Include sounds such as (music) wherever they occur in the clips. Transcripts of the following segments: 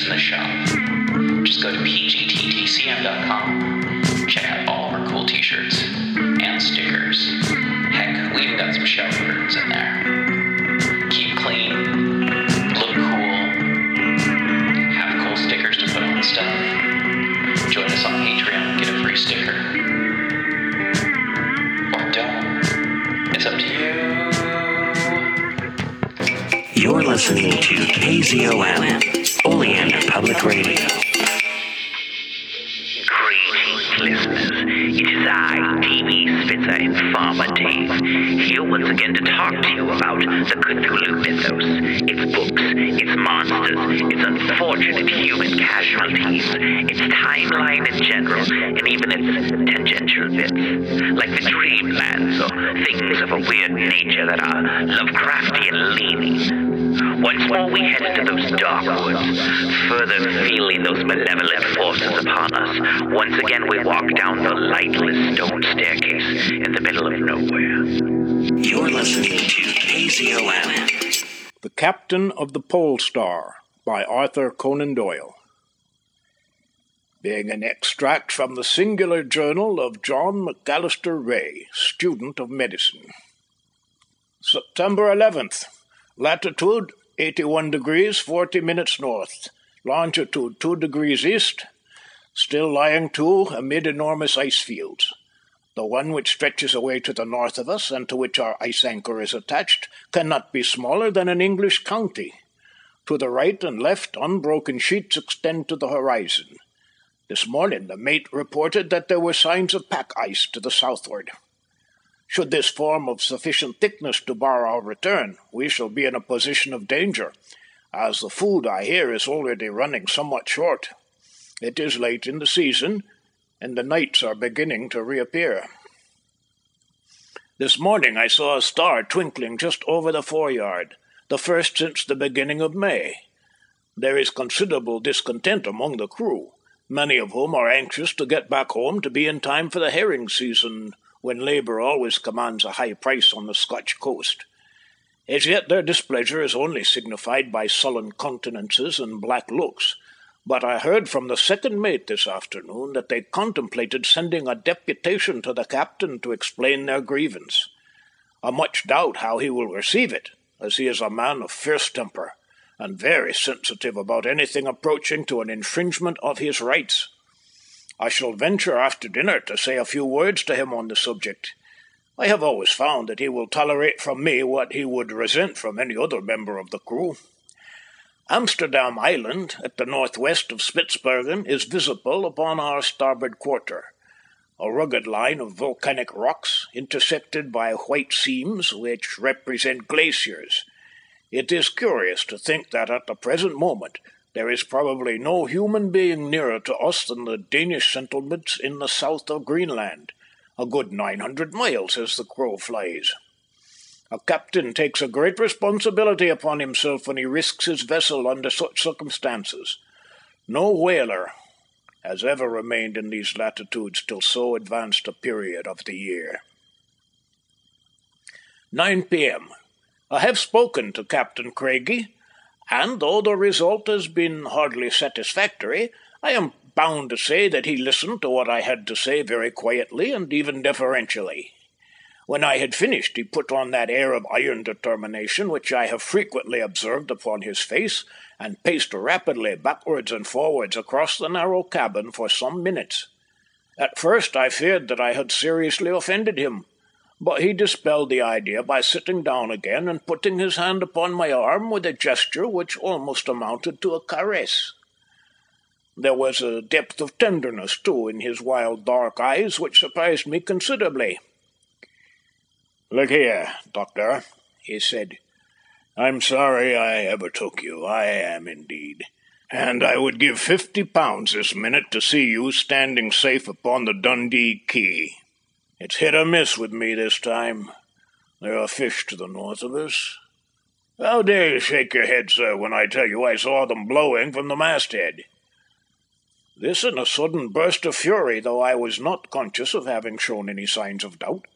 in the shop. Just go to pgttcm.com. Check out all of our cool t-shirts and stickers. Heck, we even got some shower curtains in there. Keep clean, look cool, have cool stickers to put on stuff. Join us on Patreon get a free sticker. Or don't. It's up to you. You're listening to KZOM, Public Radio. Greetings, listeners. It is I, TV Spitzer Informer Dave, here once again to talk to you about the Cthulhu mythos, its books, its monsters, its unfortunate human casualties, its timeline in general, and even its tangential bits, like the dreamlands or things of a weird nature that are Lovecraftian leaning. Once more we head into those dark woods, further feeling those malevolent forces upon us. Once again we walk down the lightless stone staircase in the middle of nowhere. You're listening to KZOM. The Captain of the Pole Star by Arthur Conan Doyle. Being an extract from the singular journal of John McAllister Ray, student of medicine. September 11th. Latitude 81 degrees 40 minutes north. Longitude 2 degrees east. Still lying to amid enormous ice fields. The one which stretches away to the north of us, and to which our ice anchor is attached, cannot be smaller than an English county. To the right and left, unbroken sheets extend to the horizon. This morning the mate reported that there were signs of pack ice to the southward. Should this form of sufficient thickness to bar our return, we shall be in a position of danger, as the food, I hear, is already running somewhat short. It is late in the season, and the nights are beginning to reappear. This morning I saw a star twinkling just over the foreyard, the first since the beginning of May. There is considerable discontent among the crew, many of whom are anxious to get back home to be in time for the herring season, when labour always commands a high price on the Scotch coast. As yet their displeasure is only signified by sullen countenances and black looks, but I heard from the second mate this afternoon that they contemplated sending a deputation to the captain to explain their grievance. I much doubt how he will receive it, as he is a man of fierce temper, and very sensitive about anything approaching to an infringement of his rights. I shall venture after dinner to say a few words to him on the subject. I have always found that he will tolerate from me what he would resent from any other member of the crew. Amsterdam Island, at the northwest of Spitzbergen, is visible upon our starboard quarter. A rugged line of volcanic rocks, intersected by white seams which represent glaciers. It is curious to think that at the present moment there is probably no human being nearer to us than the Danish settlements in the south of Greenland, a good nine hundred miles as the crow flies. A captain takes a great responsibility upon himself when he risks his vessel under such circumstances. No whaler has ever remained in these latitudes till so advanced a period of the year. 9 p.m. I have spoken to Captain Craigie, and though the result has been hardly satisfactory, I am bound to say that he listened to what I had to say very quietly and even deferentially. When I had finished, he put on that air of iron determination which I have frequently observed upon his face, and paced rapidly backwards and forwards across the narrow cabin for some minutes. At first I feared that I had seriously offended him, but he dispelled the idea by sitting down again and putting his hand upon my arm with a gesture which almost amounted to a caress. There was a depth of tenderness, too, in his wild dark eyes which surprised me considerably. Look here, Doctor, he said. I'm sorry I ever took you. I am indeed. And I would give fifty pounds this minute to see you standing safe upon the Dundee Quay. It's hit or miss with me this time. There are fish to the north of us. How dare you shake your head, sir, when I tell you I saw them blowing from the masthead? This in a sudden burst of fury, though I was not conscious of having shown any signs of doubt.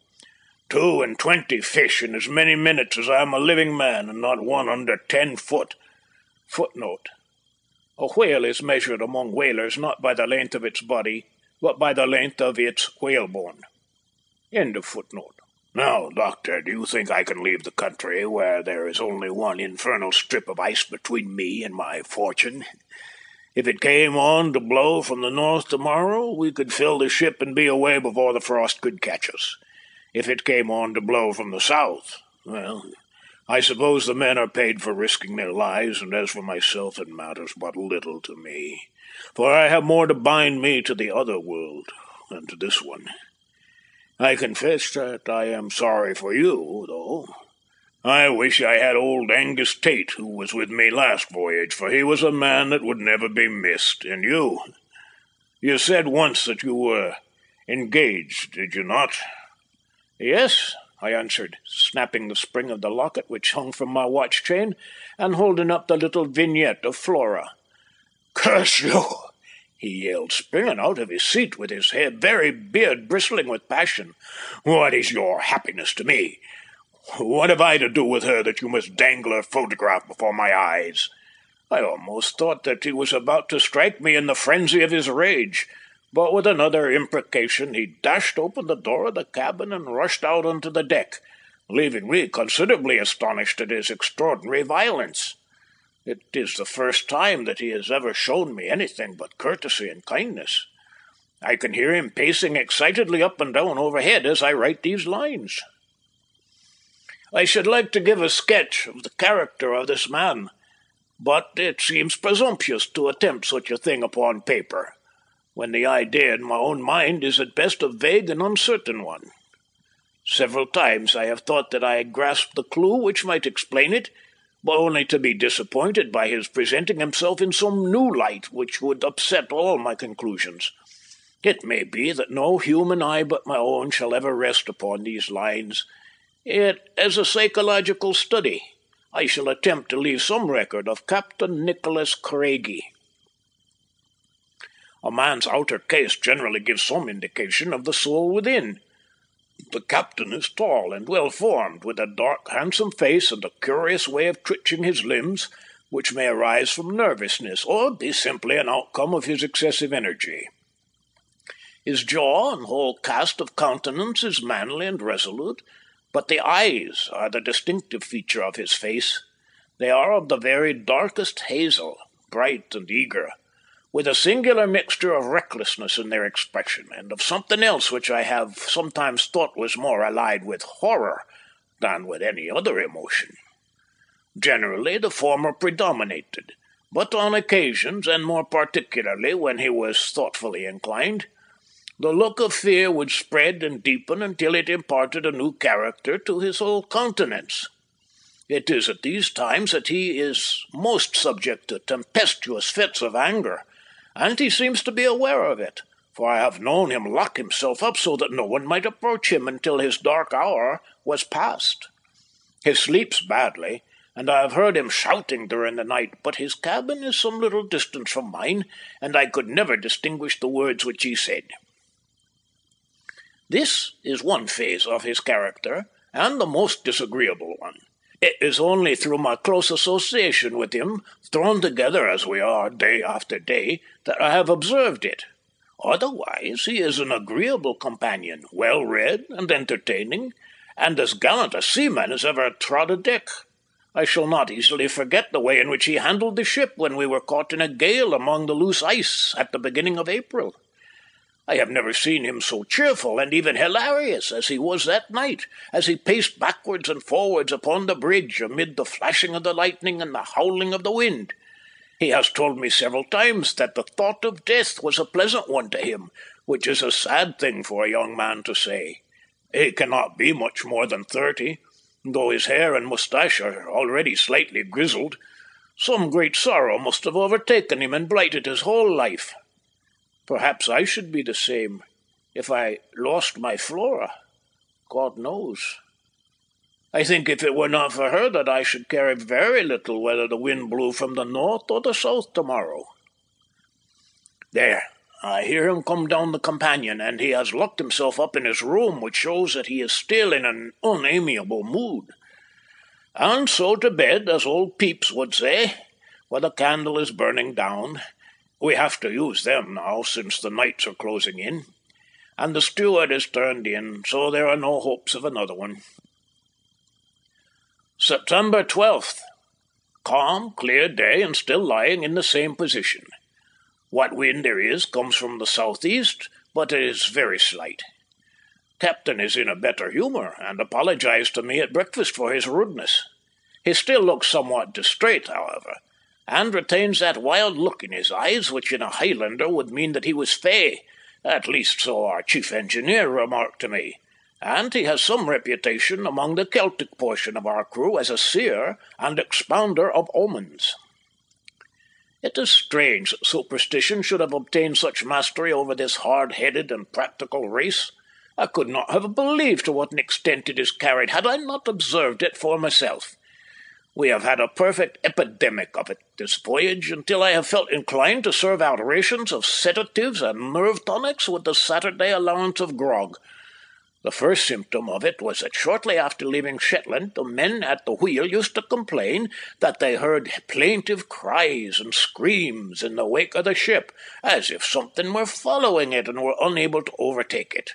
Two and twenty fish in as many minutes as I am a living man, and not one under ten foot. Footnote. A whale is measured among whalers not by the length of its body, but by the length of its whalebone. End of footnote. Now, Doctor, do you think I can leave the country where there is only one infernal strip of ice between me and my fortune? If it came on to blow from the north tomorrow, we could fill the ship and be away before the frost could catch us. If it came on to blow from the south, well, I suppose the men are paid for risking their lives, and as for myself, it matters but little to me, for I have more to bind me to the other world than to this one. I confess that I am sorry for you, though. I wish I had old Angus Tate, who was with me last voyage, for he was a man that would never be missed. And you, you said once that you were engaged, did you not? Yes, I answered, snapping the spring of the locket which hung from my watch chain, and holding up the little vignette of Flora. Curse you! He yelled, springing out of his seat with his hair, very beard bristling with passion. What is your happiness to me? What have I to do with her that you must dangle her photograph before my eyes? I almost thought that he was about to strike me in the frenzy of his rage, but with another imprecation he dashed open the door of the cabin and rushed out onto the deck, leaving me considerably astonished at his extraordinary violence. It is the first time that he has ever shown me anything but courtesy and kindness. I can hear him pacing excitedly up and down overhead as I write these lines. I should like to give a sketch of the character of this man, but it seems presumptuous to attempt such a thing upon paper when the idea in my own mind is at best a vague and uncertain one. Several times I have thought that I had grasped the clue which might explain it, only to be disappointed by his presenting himself in some new light which would upset all my conclusions. It may be that no human eye but my own shall ever rest upon these lines, yet as a psychological study I shall attempt to leave some record of Captain Nicholas Craigie. A man's outer case generally gives some indication of the soul within. The captain is tall and well formed, with a dark, handsome face and a curious way of twitching his limbs, which may arise from nervousness or be simply an outcome of his excessive energy. His jaw and whole cast of countenance is manly and resolute, but the eyes are the distinctive feature of his face. They are of the very darkest hazel, bright and eager, with a singular mixture of recklessness in their expression, and of something else which I have sometimes thought was more allied with horror than with any other emotion. Generally the former predominated, but on occasions, and more particularly when he was thoughtfully inclined, the look of fear would spread and deepen until it imparted a new character to his whole countenance. It is at these times that he is most subject to tempestuous fits of anger, and he seems to be aware of it, for I have known him lock himself up so that no one might approach him until his dark hour was past. He sleeps badly, and I have heard him shouting during the night, but his cabin is some little distance from mine, and I could never distinguish the words which he said. This is one phase of his character, and the most disagreeable one. It is only through my close association with him, thrown together as we are day after day, that I have observed it. Otherwise, he is an agreeable companion, well read and entertaining, and as gallant a seaman as ever trod a deck. I shall not easily forget the way in which he handled the ship when we were caught in a gale among the loose ice at the beginning of April. I have never seen him so cheerful and even hilarious as he was that night, as he paced backwards and forwards upon the bridge amid the flashing of the lightning and the howling of the wind. He has told me several times that the thought of death was a pleasant one to him, which is a sad thing for a young man to say. He cannot be much more than thirty, though his hair and moustache are already slightly grizzled. Some great sorrow must have overtaken him and blighted his whole life. Perhaps I should be the same if I lost my Flora. God knows. I think if it were not for her that I should care very little whether the wind blew from the north or the south tomorrow. There, I hear him come down the companion, and he has locked himself up in his room, which shows that he is still in an unamiable mood. And so to bed, as old Pepys would say, for the candle is burning down. We have to use them now, since the nights are closing in. And the steward is turned in, so there are no hopes of another one. September 12th. Calm, clear day, and still lying in the same position. What wind there is comes from the southeast, but it is very slight. Captain is in a better humour, and apologized to me at breakfast for his rudeness. He still looks somewhat distrait, however, and retains that wild look in his eyes which in a Highlander would mean that he was fey, at least so our chief engineer remarked to me, and he has some reputation among the Celtic portion of our crew as a seer and expounder of omens. It is strange that superstition should have obtained such mastery over this hard-headed and practical race. I could not have believed to what an extent it is carried had I not observed it for myself. We have had a perfect epidemic of it this voyage, until I have felt inclined to serve out rations of sedatives and nerve tonics with the Saturday allowance of grog. The first symptom of it was that shortly after leaving Shetland the men at the wheel used to complain that they heard plaintive cries and screams in the wake of the ship, as if something were following it and were unable to overtake it.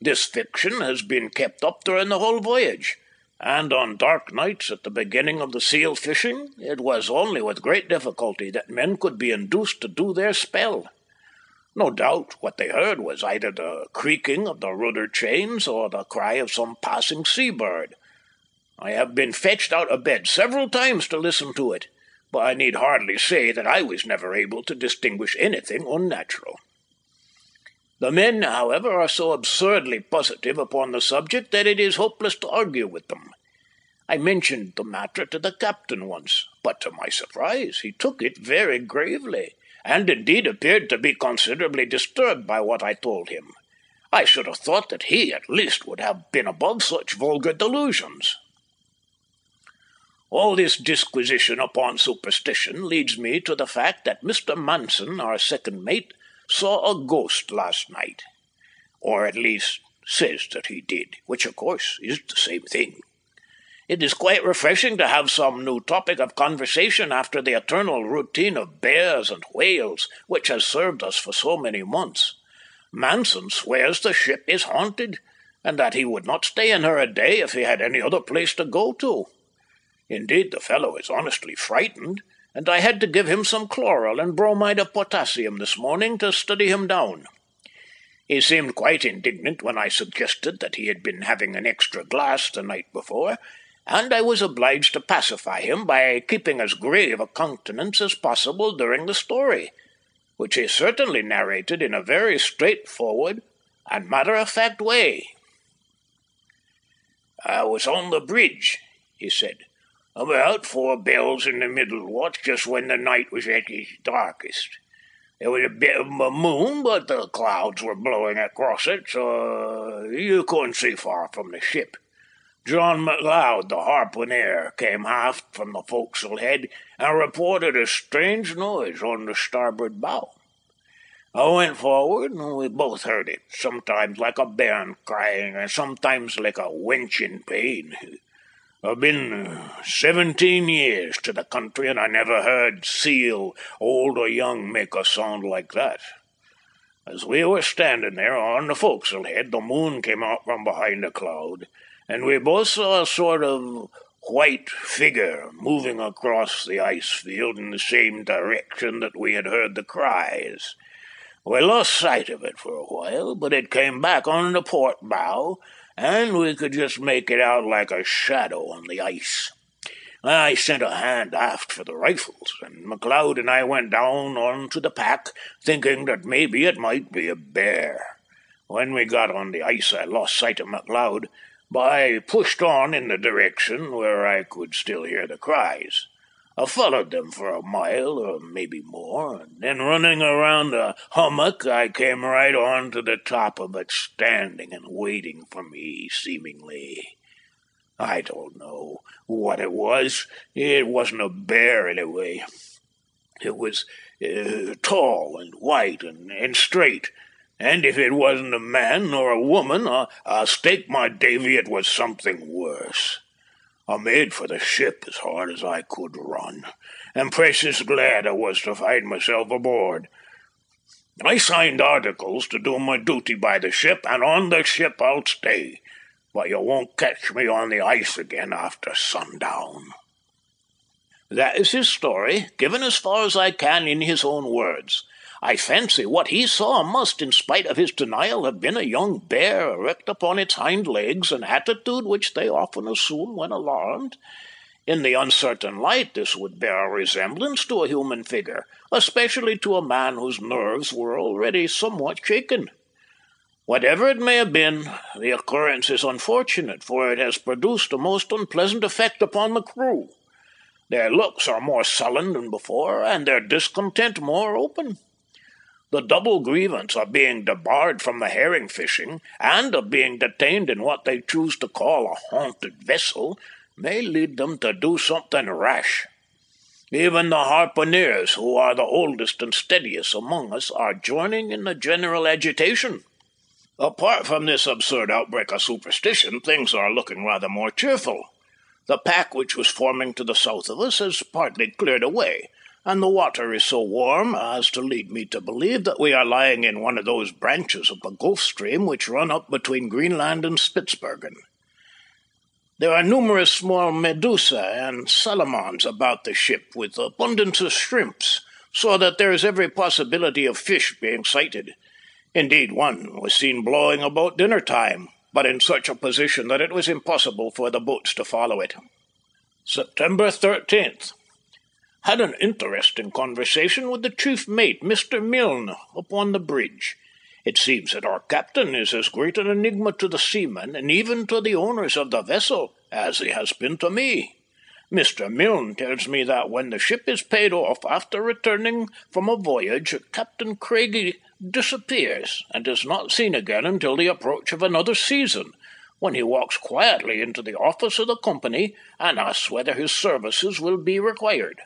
This fiction has been kept up during the whole voyage, and on dark nights at the beginning of the seal fishing it was only with great difficulty that men could be induced to do their spell. No doubt what they heard was either the creaking of the rudder chains or the cry of some passing sea bird. I have been fetched out of bed several times to listen to it, but I need hardly say that I was never able to distinguish anything unnatural. The men, however, are so absurdly positive upon the subject that it is hopeless to argue with them. I mentioned the matter to the captain once, but to my surprise he took it very gravely, and indeed appeared to be considerably disturbed by what I told him. I should have thought that he, at least, would have been above such vulgar delusions. All this disquisition upon superstition leads me to the fact that Mr. Manson, our second mate, saw a ghost last night, or at least says that he did, which of course is the same thing. It is quite refreshing to have some new topic of conversation after the eternal routine of bears and whales which has served us for so many months. Manson swears the ship is haunted, and that he would not stay in her a day if he had any other place to go to. Indeed, the fellow is honestly frightened, and I had to give him some chloral and bromide of potassium this morning to steady him down. He seemed quite indignant when I suggested that he had been having an extra glass the night before, and I was obliged to pacify him by keeping as grave a countenance as possible during the story, which he certainly narrated in a very straightforward and matter-of-fact way. I was on the bridge, he said, about four bells in the middle watch, just when the night was at its darkest. There was a bit of a moon, but the clouds were blowing across it, so you couldn't see far from the ship. John McLeod, the harpooner, came aft from the forecastle head and reported a strange noise on the starboard bow. I went forward, and we both heard it, sometimes like a bairn crying, and sometimes like a wench in pain. I've been uh, seventeen years to the country, and I never heard seal, old or young, make a sound like that. As we were standing there on the forecastle head, the moon came out from behind a cloud, and we both saw a sort of white figure moving across the ice field in the same direction that we had heard the cries. We lost sight of it for a while, but it came back on the port bow, and we could just make it out like a shadow on the ice. I sent a hand aft for the rifles, and McLeod and I went down on to the pack, thinking that maybe it might be a bear. When we got on the ice, I lost sight of McLeod, but I pushed on in the direction where I could still hear the cries. I followed them for a mile or maybe more, and then running around a hummock, I came right on to the top of it, standing and waiting for me, seemingly. I don't know what it was. It wasn't a bear, anyway. It was uh, tall and white and, and straight, and if it wasn't a man nor a woman, I, I'll stake my davy it was something worse. I made for the ship as hard as I could run, and precious glad I was to find myself aboard. I signed articles to do my duty by the ship, and on the ship I'll stay, but you won't catch me on the ice again after sundown. That is his story, given as far as I can in his own words. I fancy what he saw must, in spite of his denial, have been a young bear erect upon its hind legs, an attitude which they often assume when alarmed. In the uncertain light, this would bear a resemblance to a human figure, especially to a man whose nerves were already somewhat shaken. Whatever it may have been, the occurrence is unfortunate, for it has produced a most unpleasant effect upon the crew. Their looks are more sullen than before, and their discontent more open. The double grievance of being debarred from the herring fishing, and of being detained in what they choose to call a haunted vessel, may lead them to do something rash. Even the harpooneers, who are the oldest and steadiest among us, are joining in the general agitation. Apart from this absurd outbreak of superstition, things are looking rather more cheerful. The pack which was forming to the south of us has partly cleared away, and the water is so warm as to lead me to believe that we are lying in one of those branches of the Gulf Stream which run up between Greenland and Spitzbergen. There are numerous small medusae and salamanders about the ship, with abundance of shrimps, so that there is every possibility of fish being sighted. Indeed, one was seen blowing about dinner time, but in such a position that it was impossible for the boats to follow it. September 13th. Had an interesting conversation with the chief mate, Mr. Milne, upon the bridge. It seems that our captain is as great an enigma to the seamen, and even to the owners of the vessel, as he has been to me. Mr. Milne tells me that when the ship is paid off after returning from a voyage, Captain Craigie disappears and is not seen again until the approach of another season, when he walks quietly into the office of the company and asks whether his services will be required.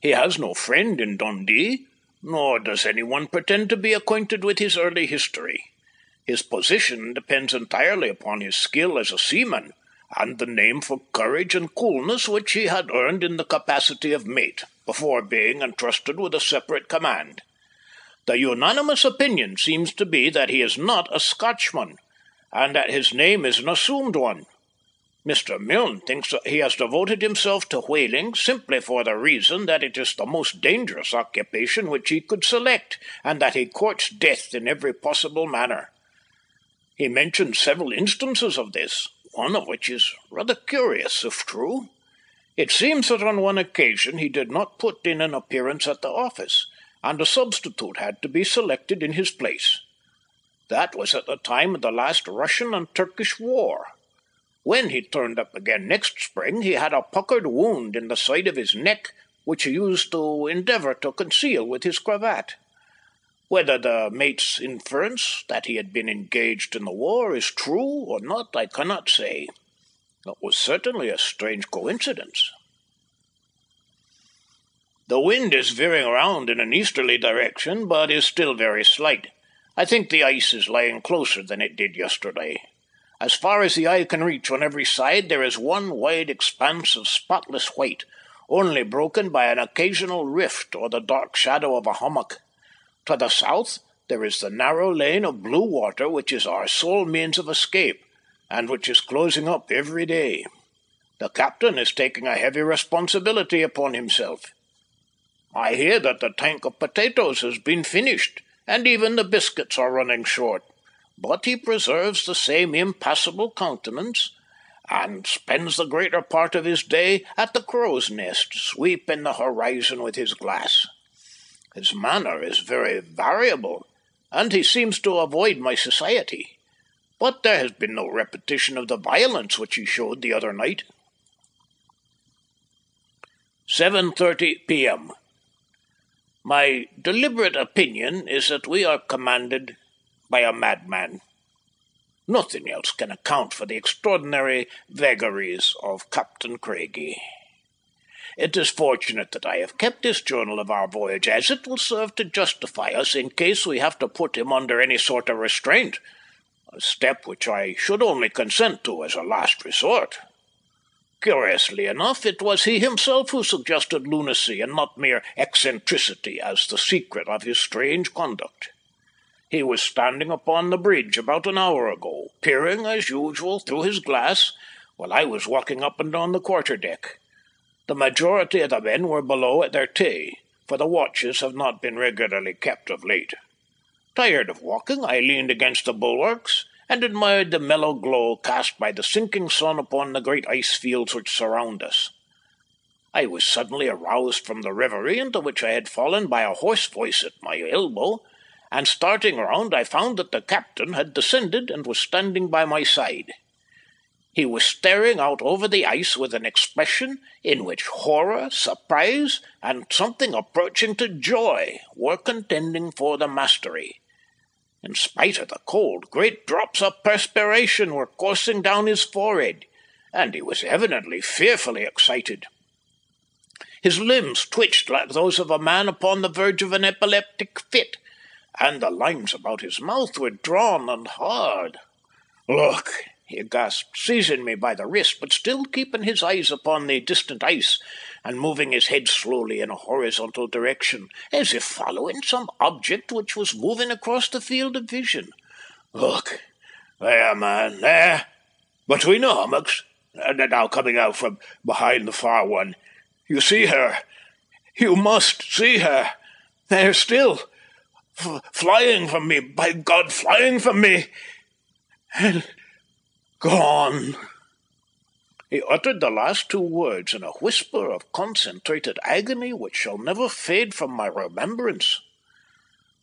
He has no friend in Dundee, nor does anyone pretend to be acquainted with his early history. His position depends entirely upon his skill as a seaman and the name for courage and coolness which he had earned in the capacity of mate, before being entrusted with a separate command. The unanimous opinion seems to be that he is not a Scotchman, and that his name is an assumed one. Mr. Milne thinks that he has devoted himself to whaling simply for the reason that it is the most dangerous occupation which he could select, and that he courts death in every possible manner. He mentions several instances of this, one of which is rather curious, if true. It seems that on one occasion he did not put in an appearance at the office, and a substitute had to be selected in his place. That was at the time of the last Russian and Turkish war. When he turned up again next spring, he had a puckered wound in the side of his neck, which he used to endeavour to conceal with his cravat. Whether the mate's inference that he had been engaged in the war is true or not, I cannot say. It was certainly a strange coincidence. The wind is veering round in an easterly direction, but is still very slight. I think the ice is lying closer than it did yesterday. As far as the eye can reach on every side, there is one wide expanse of spotless white, only broken by an occasional rift or the dark shadow of a hummock. To the south, there is the narrow lane of blue water which is our sole means of escape, and which is closing up every day. The captain is taking a heavy responsibility upon himself. I hear that the tank of potatoes has been finished, and even the biscuits are running short. But he preserves the same impassible countenance, and spends the greater part of his day at the crow's nest, sweeping the horizon with his glass. His manner is very variable, and he seems to avoid my society. But there has been no repetition of the violence which he showed the other night. 7:30 p.m. My deliberate opinion is that we are commanded by a madman. Nothing else can account for the extraordinary vagaries of Captain Craigie. It is fortunate that I have kept this journal of our voyage, as it will serve to justify us in case we have to put him under any sort of restraint, a step which I should only consent to as a last resort. Curiously enough, it was he himself who suggested lunacy and not mere eccentricity as the secret of his strange conduct. He was standing upon the bridge about an hour ago, peering as usual through his glass, while I was walking up and down the quarter deck. The majority of the men were below at their tea, for the watches have not been regularly kept of late. Tired of walking, I leaned against the bulwarks and admired the mellow glow cast by the sinking sun upon the great ice fields which surround us. I was suddenly aroused from the reverie into which I had fallen by a hoarse voice at my elbow, and starting round I found that the captain had descended and was standing by my side. He was staring out over the ice with an expression in which horror, surprise, and something approaching to joy were contending for the mastery. In spite of the cold, great drops of perspiration were coursing down his forehead, and he was evidently fearfully excited. His limbs twitched like those of a man upon the verge of an epileptic fit, and the lines about his mouth were drawn and hard. Look, he gasped, seizing me by the wrist, but still keeping his eyes upon the distant ice, and moving his head slowly in a horizontal direction, as if following some object which was moving across the field of vision. Look, there, man, there, between the hummocks, and now coming out from behind the far one. You see her. You must see her. There still, f- flying from me, by God, flying from me. And gone. He uttered the last two words in a whisper of concentrated agony which shall never fade from my remembrance.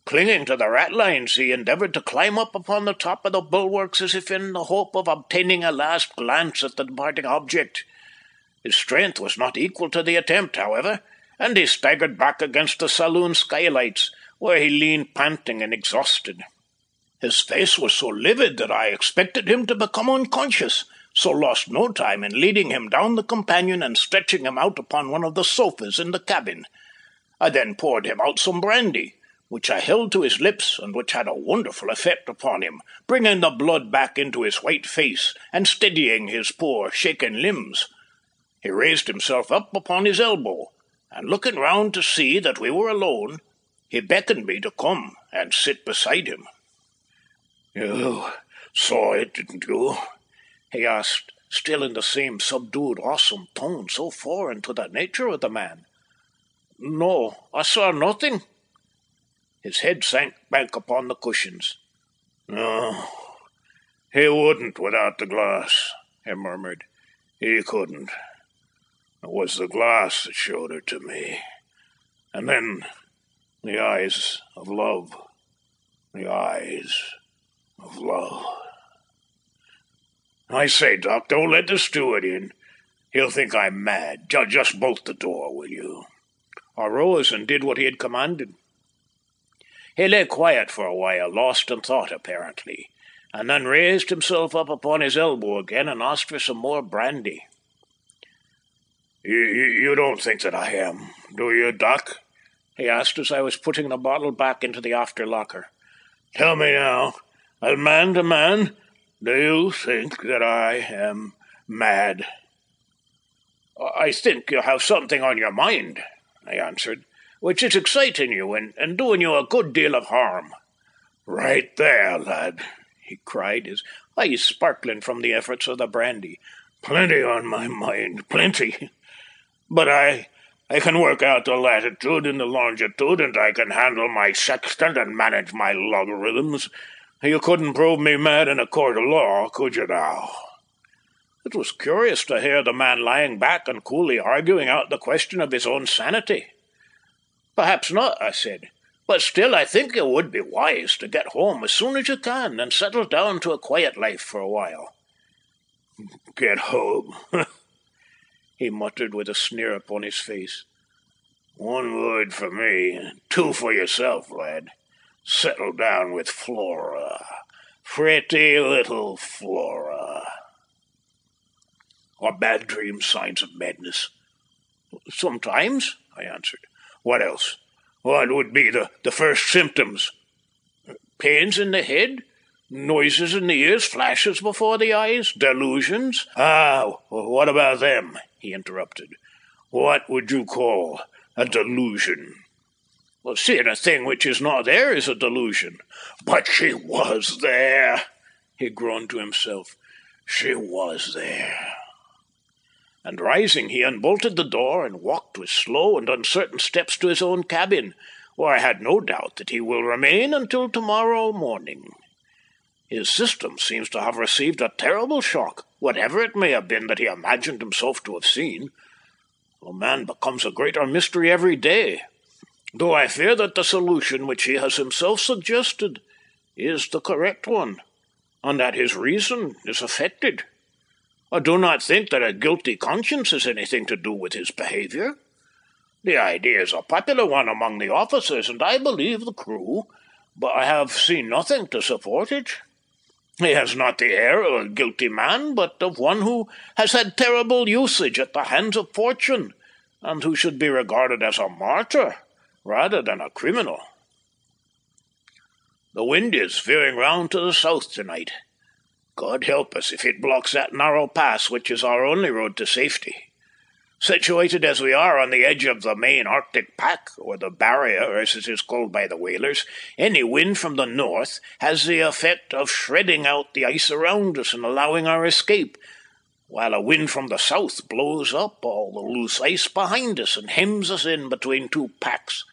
Clinging to the ratlines, he endeavoured to climb up upon the top of the bulwarks as if in the hope of obtaining a last glance at the departing object. His strength was not equal to the attempt, however, and he staggered back against the saloon skylights, where he leaned panting and exhausted. His face was so livid that I expected him to become unconscious, so lost no time in leading him down the companion and stretching him out upon one of the sofas in the cabin. I then poured him out some brandy, which I held to his lips and which had a wonderful effect upon him, bringing the blood back into his white face and steadying his poor shaken limbs. He raised himself up upon his elbow, and looking round to see that we were alone, he beckoned me to come and sit beside him. You saw it, didn't you? he asked, still in the same subdued, awesome tone so foreign to the nature of the man. No, I saw nothing. His head sank back upon the cushions. No, he wouldn't without the glass, he murmured. He couldn't. It was the glass that showed her to me. And then the eyes of love. The eyes of love. I say, Doc, don't let the steward in. He'll think I'm mad. Just bolt the door, will you? I rose and did what he had commanded. He lay quiet for a while, lost in thought apparently, and then raised himself up upon his elbow again and asked for some more brandy. You, you don't think that I am, do you, Doc? He asked as I was putting the bottle back into the after locker. Tell me now, as man to man, do you think that I am mad? I think you have something on your mind, I answered, which is exciting you and, and doing you a good deal of harm. Right there, lad, he cried, his eyes sparkling from the efforts of the brandy. Plenty on my mind, plenty. But I I can work out the latitude and the longitude, and I can handle my sextant and manage my logarithms. You couldn't prove me mad in a court of law, could you now? It was curious to hear the man lying back and coolly arguing out the question of his own sanity. Perhaps not, I said, but still I think it would be wise to get home as soon as you can and settle down to a quiet life for a while. Get home, (laughs) he muttered with a sneer upon his face. One word for me, two for yourself, lad. Settle down with Flora. Pretty little Flora. Are bad dreams signs of madness? Sometimes, I answered. What else? What would be the, the first symptoms? Pains in the head? Noises in the ears, flashes before the eyes, delusions. Ah, what about them? he interrupted. What would you call a delusion? Seeing a thing which is not there is a delusion. But she was there, he groaned to himself. She was there. And rising, he unbolted the door and walked with slow and uncertain steps to his own cabin, where I had no doubt that he will remain until tomorrow morning. His system seems to have received a terrible shock, whatever it may have been that he imagined himself to have seen. A man becomes a greater mystery every day, though I fear that the solution which he has himself suggested is the correct one, and that his reason is affected. I do not think that a guilty conscience has anything to do with his behaviour. The idea is a popular one among the officers, and I believe the crew, but I have seen nothing to support it. He has not the air of a guilty man, but of one who has had terrible usage at the hands of fortune, and who should be regarded as a martyr rather than a criminal. The wind is veering round to the south tonight. God help us if it blocks that narrow pass which is our only road to safety. Situated as we are on the edge of the main Arctic pack, or the barrier as it is called by the whalers, any wind from the north has the effect of shredding out the ice around us and allowing our escape, while a wind from the south blows up all the loose ice behind us and hems us in between two packs.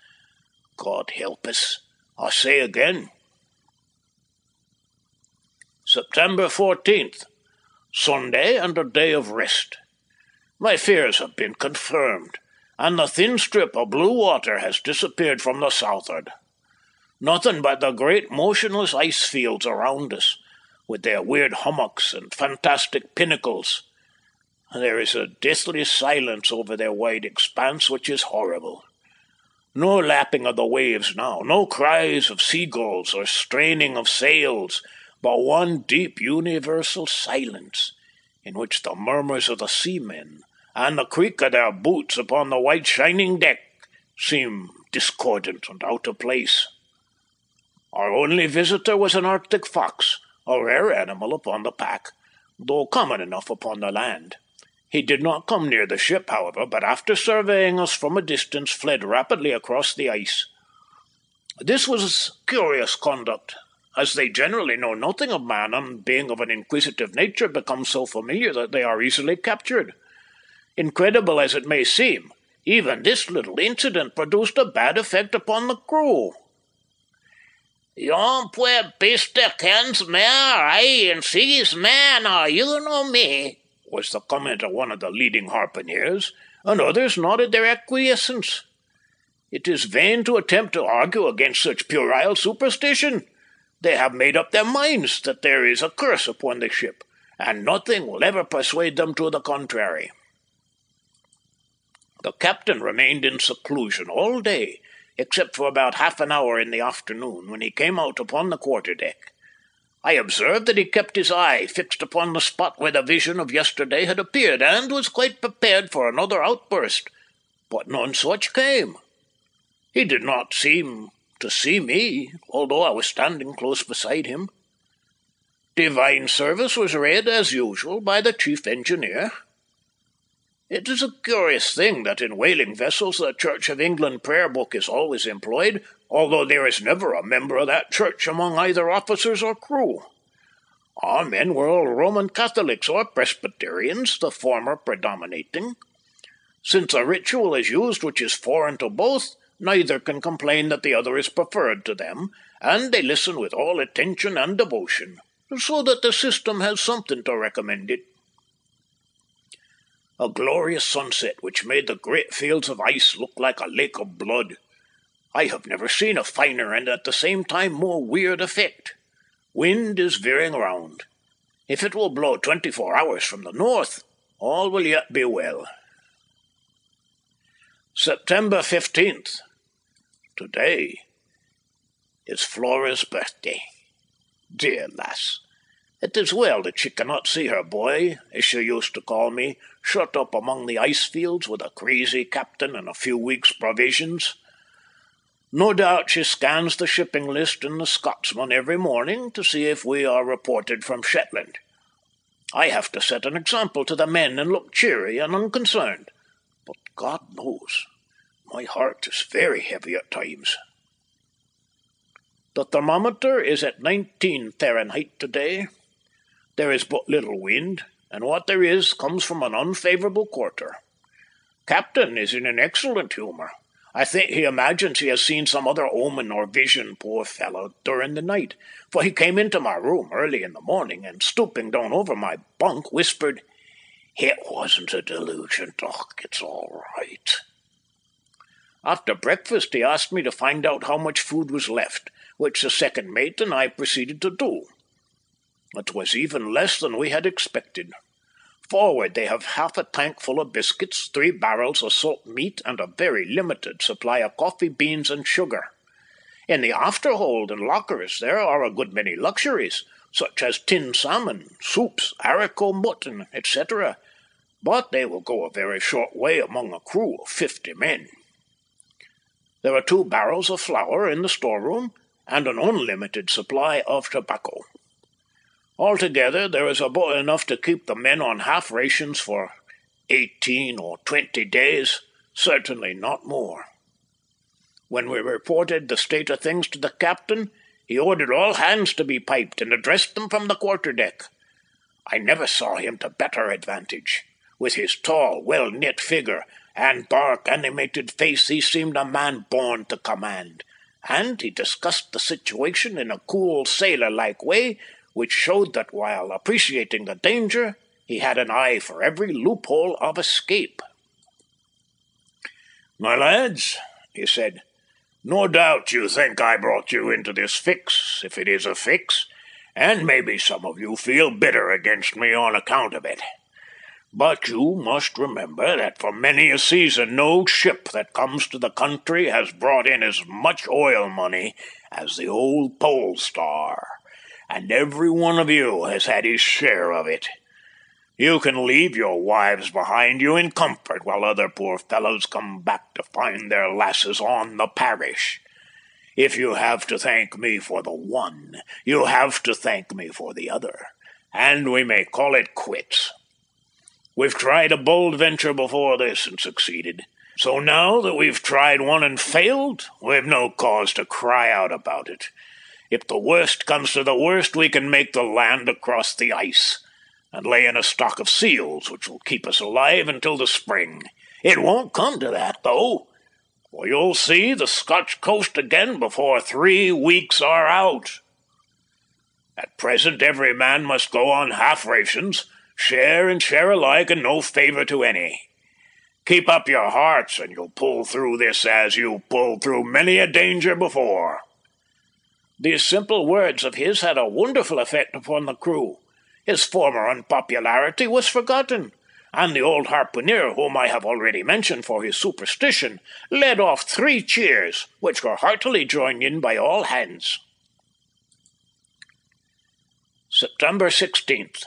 God help us, I say again. September 14th, Sunday and a day of rest. My fears have been confirmed, and the thin strip of blue water has disappeared from the southward. Nothing but the great motionless ice fields around us, with their weird hummocks and fantastic pinnacles. There is a deathly silence over their wide expanse which is horrible. No lapping of the waves now, no cries of seagulls or straining of sails, but one deep universal silence, in which the murmurs of the seamen and the creak of their boots upon the white shining deck seem discordant and out of place. Our only visitor was an Arctic fox, a rare animal upon the pack, though common enough upon the land. He did not come near the ship, however, but after surveying us from a distance fled rapidly across the ice. This was curious conduct, as they generally know nothing of man, and being of an inquisitive nature become so familiar that they are easily captured. Incredible as it may seem, even this little incident produced a bad effect upon the crew. Yon puer bester kens mair, aye, eh, and sees man, are you know me, was the comment of one of the leading harpooneers, and others nodded their acquiescence. It is vain to attempt to argue against such puerile superstition. They have made up their minds that there is a curse upon the ship, and nothing will ever persuade them to the contrary. The captain remained in seclusion all day, except for about half an hour in the afternoon, when he came out upon the quarter deck. I observed that he kept his eye fixed upon the spot where the vision of yesterday had appeared, and was quite prepared for another outburst, but none such came. He did not seem to see me, although I was standing close beside him. Divine service was read as usual by the chief engineer, it is a curious thing that in whaling vessels the Church of England prayer book is always employed, although there is never a member of that church among either officers or crew. Our men were all Roman Catholics or Presbyterians, the former predominating. Since a ritual is used which is foreign to both, neither can complain that the other is preferred to them, and they listen with all attention and devotion, so that the system has something to recommend it a glorious sunset which made the great fields of ice look like a lake of blood. I have never seen a finer and at the same time more weird effect. Wind is veering round. If it will blow twenty four hours from the north, all will yet be well. September 15th. Today is Flora's birthday. Dear lass, it is well that she cannot see her boy, as she used to call me, shut up among the ice fields with a crazy captain and a few weeks' provisions. No doubt she scans the shipping list in the Scotsman every morning to see if we are reported from Shetland. I have to set an example to the men and look cheery and unconcerned, but God knows my heart is very heavy at times. The thermometer is at 19 Fahrenheit today. There is but little wind, and what there is comes from an unfavourable quarter. Captain is in an excellent humour. I think he imagines he has seen some other omen or vision, poor fellow, during the night, for he came into my room early in the morning and, stooping down over my bunk, whispered, It wasn't a delusion, Doc. It's all right. After breakfast, he asked me to find out how much food was left, which the second mate and I proceeded to do. It was even less than we had expected. Forward they have half a tank full of biscuits, three barrels of salt meat, and a very limited supply of coffee beans and sugar. In the afterhold and lockers there are a good many luxuries, such as tinned salmon, soups, haricot mutton, etc., but they will go a very short way among a crew of fifty men. There are two barrels of flour in the storeroom, and an unlimited supply of tobacco. Altogether, there is about enough to keep the men on half rations for eighteen or twenty days, certainly not more. When we reported the state of things to the captain, he ordered all hands to be piped and addressed them from the quarter deck. I never saw him to better advantage. With his tall, well knit figure and dark, animated face, he seemed a man born to command, and he discussed the situation in a cool, sailor like way which showed that while appreciating the danger, he had an eye for every loophole of escape. My lads, he said, no doubt you think I brought you into this fix, if it is a fix, and maybe some of you feel bitter against me on account of it. But you must remember that for many a season no ship that comes to the country has brought in as much oil money as the old Pole Star and every one of you has had his share of it. You can leave your wives behind you in comfort while other poor fellows come back to find their lasses on the parish. If you have to thank me for the one, you have to thank me for the other, and we may call it quits. We've tried a bold venture before this and succeeded. So now that we've tried one and failed, we've no cause to cry out about it. If the worst comes to the worst, we can make the land across the ice, and lay in a stock of seals which will keep us alive until the spring. It won't come to that, though, for you'll see the Scotch coast again before three weeks are out. At present, every man must go on half rations, share and share alike, and no favour to any. Keep up your hearts, and you'll pull through this as you pulled through many a danger before. These simple words of his had a wonderful effect upon the crew. His former unpopularity was forgotten, and the old harpooner, whom I have already mentioned for his superstition, led off three cheers, which were heartily joined in by all hands. September 16th.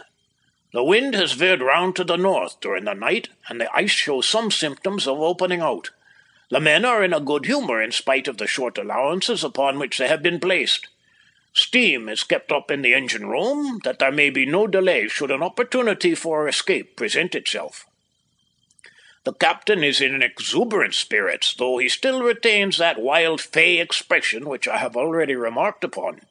The wind has veered round to the north during the night, and the ice shows some symptoms of opening out. The men are in a good humour in spite of the short allowances upon which they have been placed. Steam is kept up in the engine room that there may be no delay should an opportunity for escape present itself. The captain is in exuberant spirits, though he still retains that wild fey expression which I have already remarked upon.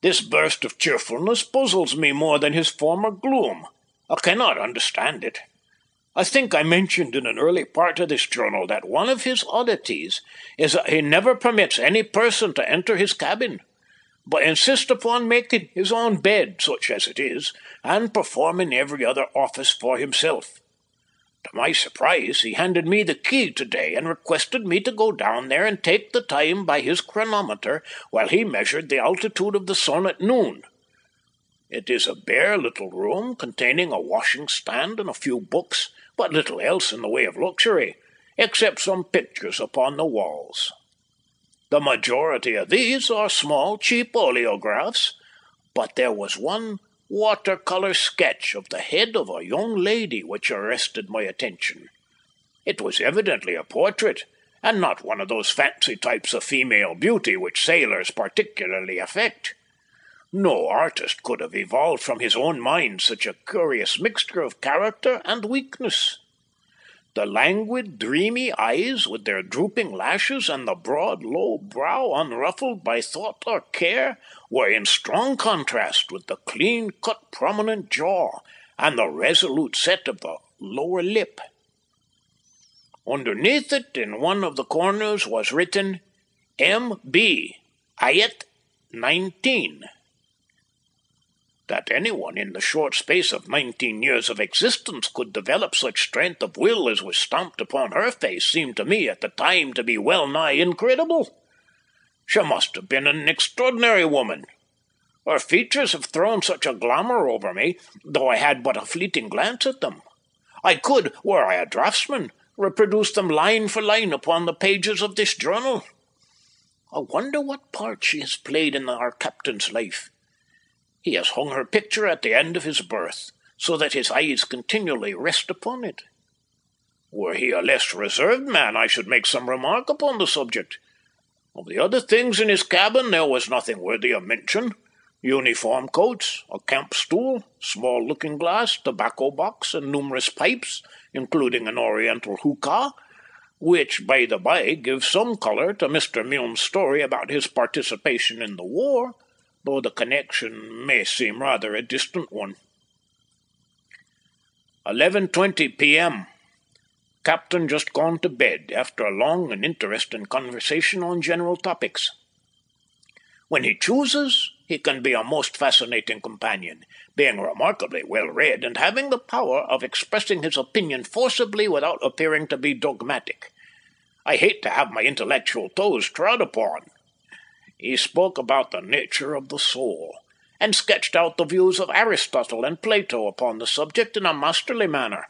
This burst of cheerfulness puzzles me more than his former gloom. I cannot understand it. I think I mentioned in an early part of this journal that one of his oddities is that he never permits any person to enter his cabin, but insists upon making his own bed, such as it is, and performing every other office for himself. To my surprise, he handed me the key today and requested me to go down there and take the time by his chronometer while he measured the altitude of the sun at noon. It is a bare little room containing a washing stand and a few books, but little else in the way of luxury, except some pictures upon the walls. The majority of these are small, cheap oleographs, but there was one watercolour sketch of the head of a young lady which arrested my attention. It was evidently a portrait, and not one of those fancy types of female beauty which sailors particularly affect. No artist could have evolved from his own mind such a curious mixture of character and weakness. The languid, dreamy eyes, with their drooping lashes, and the broad, low brow unruffled by thought or care, were in strong contrast with the clean cut, prominent jaw, and the resolute set of the lower lip. Underneath it, in one of the corners, was written M.B. Ayet 19. That anyone in the short space of nineteen years of existence could develop such strength of will as was stamped upon her face seemed to me at the time to be well nigh incredible. She must have been an extraordinary woman. Her features have thrown such a glamour over me, though I had but a fleeting glance at them. I could, were I a draftsman, reproduce them line for line upon the pages of this journal. I wonder what part she has played in our captain's life. He has hung her picture at the end of his berth, so that his eyes continually rest upon it. Were he a less reserved man, I should make some remark upon the subject. Of the other things in his cabin there was nothing worthy of mention. Uniform coats, a camp stool, small looking glass, tobacco box, and numerous pipes, including an oriental hookah, which, by the by, gives some colour to Mr. Milne's story about his participation in the war, though the connection may seem rather a distant one. 11.20 p.m. Captain just gone to bed after a long and interesting conversation on general topics. When he chooses, he can be a most fascinating companion, being remarkably well read and having the power of expressing his opinion forcibly without appearing to be dogmatic. I hate to have my intellectual toes trod upon, he spoke about the nature of the soul, and sketched out the views of Aristotle and Plato upon the subject in a masterly manner.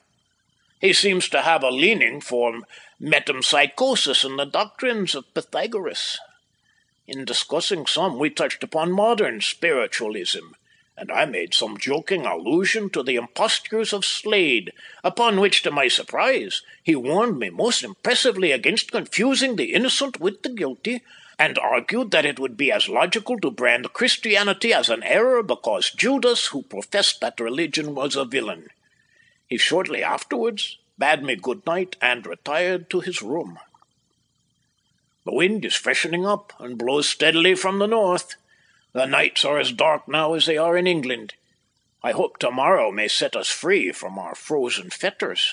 He seems to have a leaning for metempsychosis and the doctrines of Pythagoras. In discussing some, we touched upon modern spiritualism, and I made some joking allusion to the impostures of Slade, upon which, to my surprise, he warned me most impressively against confusing the innocent with the guilty, and argued that it would be as logical to brand Christianity as an error because Judas, who professed that religion, was a villain. He shortly afterwards bade me good night and retired to his room. The wind is freshening up and blows steadily from the north. The nights are as dark now as they are in England. I hope tomorrow may set us free from our frozen fetters.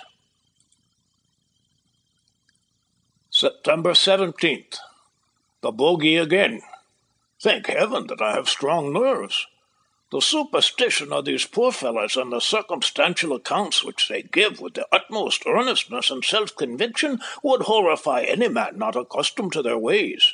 September 17th the bogey again. Thank heaven that I have strong nerves. The superstition of these poor fellows and the circumstantial accounts which they give with the utmost earnestness and self conviction would horrify any man not accustomed to their ways.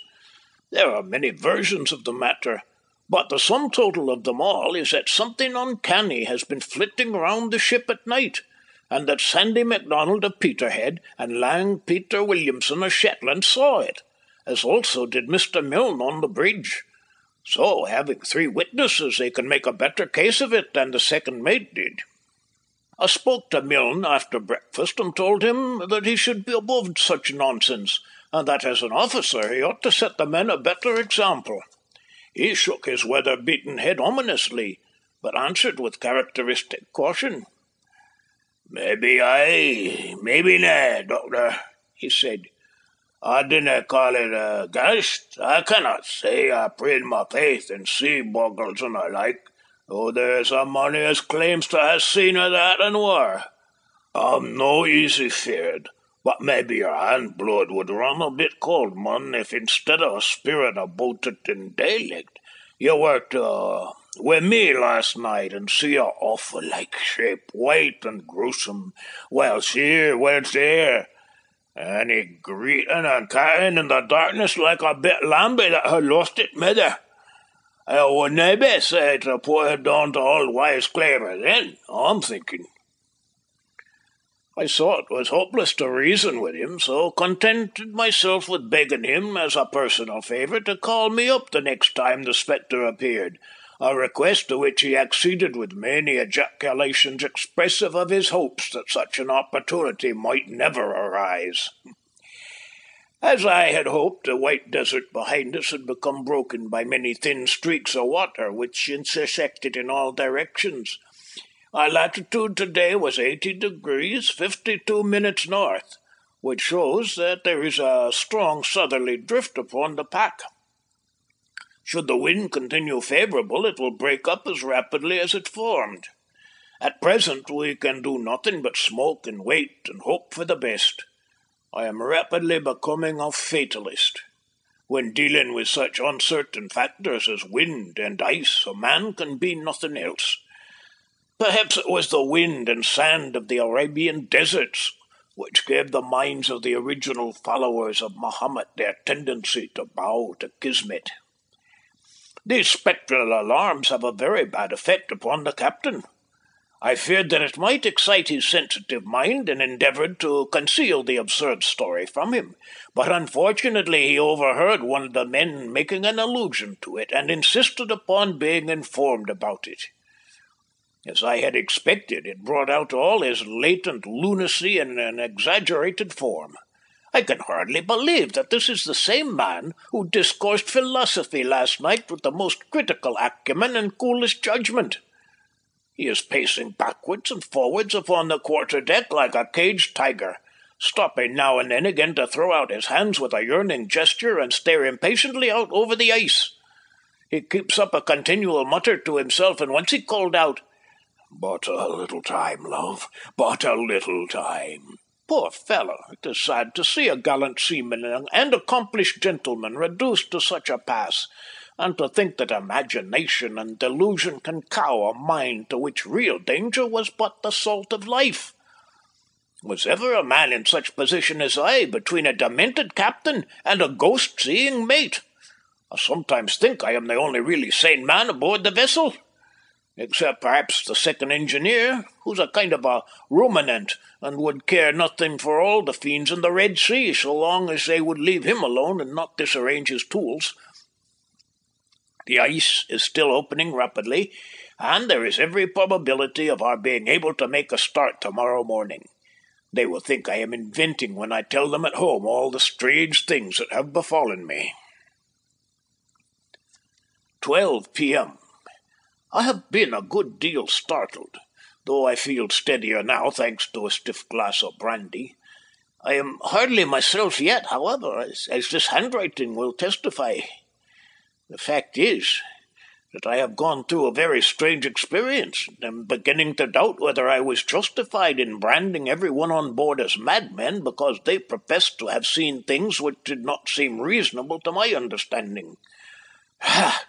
There are many versions of the matter, but the sum total of them all is that something uncanny has been flitting round the ship at night, and that Sandy MacDonald of Peterhead and Lang Peter Williamson of Shetland saw it as also did Mr. Milne on the bridge. So, having three witnesses, they can make a better case of it than the second mate did. I spoke to Milne after breakfast and told him that he should be above such nonsense, and that as an officer he ought to set the men a better example. He shook his weather beaten head ominously, but answered with characteristic caution. Maybe aye, maybe na, Doctor, he said. I dinna call it a ghaist. I cannot say I prayed my faith in sea bogles and the like, though there's a mony as claims to ha' seen o' that and war. I'm no easy feared, but maybe your hand blood would run a bit cold, mon, if instead of a spirit about it in daylight, you to uh, wi' me last night and see a awful like shape, white and gruesome. Well, here, where's there? And he greeting and cutting in the darkness like a bit lamby that had lost its mither. It would nae say to put it down to old wise Claver then, I'm thinking. I saw it was hopeless to reason with him, so contented myself with begging him, as a personal favour, to call me up the next time the spectre appeared, a request to which he acceded with many ejaculations expressive of his hopes that such an opportunity might never arise. As I had hoped, the white desert behind us had become broken by many thin streaks of water which intersected in all directions. Our latitude today was 80 degrees 52 minutes north, which shows that there is a strong southerly drift upon the pack. Should the wind continue favourable, it will break up as rapidly as it formed. At present we can do nothing but smoke and wait and hope for the best. I am rapidly becoming a fatalist. When dealing with such uncertain factors as wind and ice, a man can be nothing else. Perhaps it was the wind and sand of the Arabian deserts which gave the minds of the original followers of Mohammed their tendency to bow to Kismet. These spectral alarms have a very bad effect upon the captain. I feared that it might excite his sensitive mind and endeavoured to conceal the absurd story from him, but unfortunately he overheard one of the men making an allusion to it and insisted upon being informed about it. As I had expected, it brought out all his latent lunacy in an exaggerated form. I can hardly believe that this is the same man who discoursed philosophy last night with the most critical acumen and coolest judgment. He is pacing backwards and forwards upon the quarter deck like a caged tiger, stopping now and then again to throw out his hands with a yearning gesture and stare impatiently out over the ice. He keeps up a continual mutter to himself, and once he called out, But a little time, love, but a little time. Poor fellow! It is sad to see a gallant seaman and accomplished gentleman reduced to such a pass, and to think that imagination and delusion can cow a mind to which real danger was but the salt of life. Was ever a man in such position as I, between a demented captain and a ghost seeing mate? I sometimes think I am the only really sane man aboard the vessel except perhaps the second engineer, who's a kind of a ruminant and would care nothing for all the fiends in the Red Sea so long as they would leave him alone and not disarrange his tools. The ice is still opening rapidly, and there is every probability of our being able to make a start tomorrow morning. They will think I am inventing when I tell them at home all the strange things that have befallen me. 12 p.m. I have been a good deal startled, though I feel steadier now thanks to a stiff glass of brandy. I am hardly myself yet, however, as, this handwriting will testify. The fact is that I have gone through a very strange experience, and am beginning to doubt whether I was justified in branding everyone on board as madmen because they professed to have seen things which did not seem reasonable to my understanding. (sighs) Ah!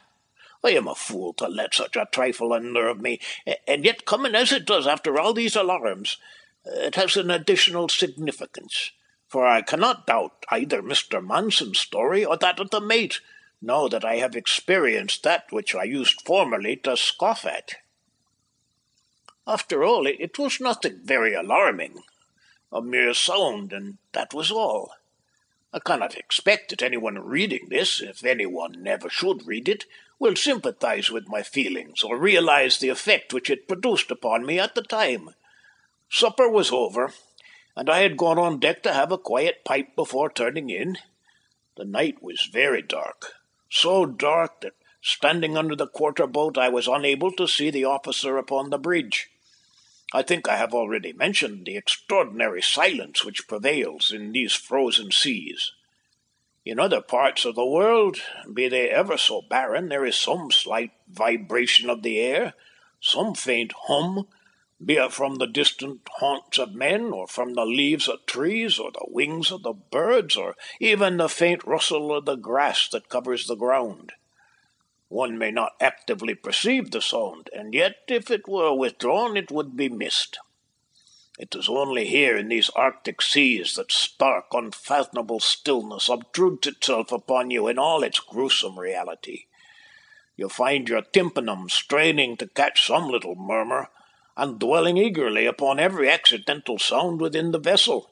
I am a fool to let such a trifle unnerve me, and yet coming as it does after all these alarms, it has an additional significance, for I cannot doubt either Mr. Manson's story or that of the mate, now that I have experienced that which I used formerly to scoff at. After all, it was nothing very alarming, a mere sound, and that was all. I cannot expect that anyone reading this, if anyone ever should read it, will sympathize with my feelings or realize the effect which it produced upon me at the time. Supper was over, and I had gone on deck to have a quiet pipe before turning in. The night was very dark, so dark that standing under the quarter boat I was unable to see the officer upon the bridge. I think I have already mentioned the extraordinary silence which prevails in these frozen seas. In other parts of the world, be they ever so barren, there is some slight vibration of the air, some faint hum, be it from the distant haunts of men, or from the leaves of trees, or the wings of the birds, or even the faint rustle of the grass that covers the ground. One may not actively perceive the sound, and yet if it were withdrawn it would be missed. It is only here in these Arctic seas that stark, unfathomable stillness obtrudes itself upon you in all its gruesome reality. You find your tympanum straining to catch some little murmur, and dwelling eagerly upon every accidental sound within the vessel.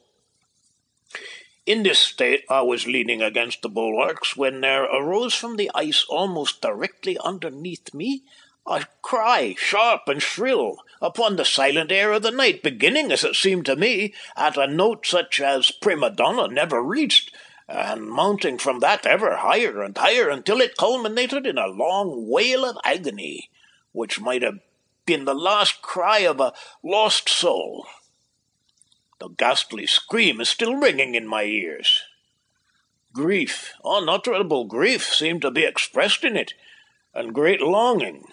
In this state I was leaning against the bulwarks when there arose from the ice almost directly underneath me a cry, sharp and shrill, upon the silent air of the night, beginning, as it seemed to me, at a note such as prima donna never reached, and mounting from that ever higher and higher until it culminated in a long wail of agony, which might have been the last cry of a lost soul. The ghastly scream is still ringing in my ears. Grief, unutterable grief, seemed to be expressed in it, and great longing,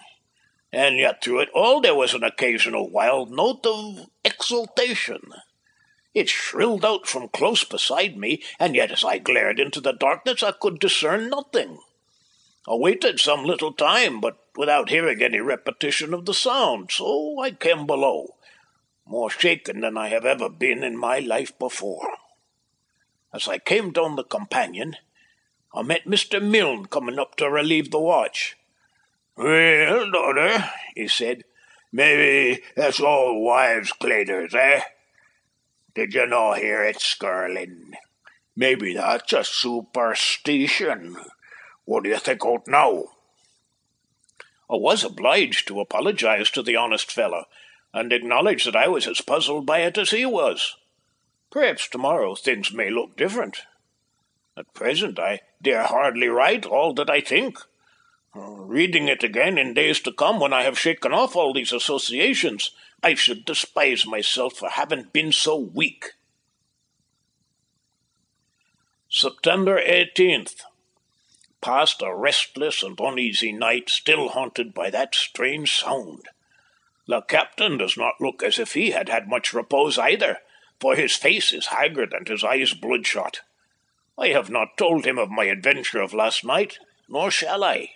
and yet through it all there was an occasional wild note of exultation. It shrilled out from close beside me, and yet as I glared into the darkness I could discern nothing. I waited some little time, but without hearing any repetition of the sound, so I came below, more shaken than I have ever been in my life before. As I came down the companion, I met Mr. Milne coming up to relieve the watch. Well, daughter, he said, maybe that's all wives' claiters, eh? Did you no hear it skirling? Maybe that's a superstition. What do you think o't now? I was obliged to apologise to the honest fellow, and acknowledge that I was as puzzled by it as he was. Perhaps tomorrow things may look different. At present I dare hardly write all that I think. Reading it again in days to come, when I have shaken off all these associations, I should despise myself for having been so weak. September 18th. Passed a restless and uneasy night, still haunted by that strange sound. The captain does not look as if he had had much repose either, for his face is haggard and his eyes bloodshot. I have not told him of my adventure of last night, nor shall I.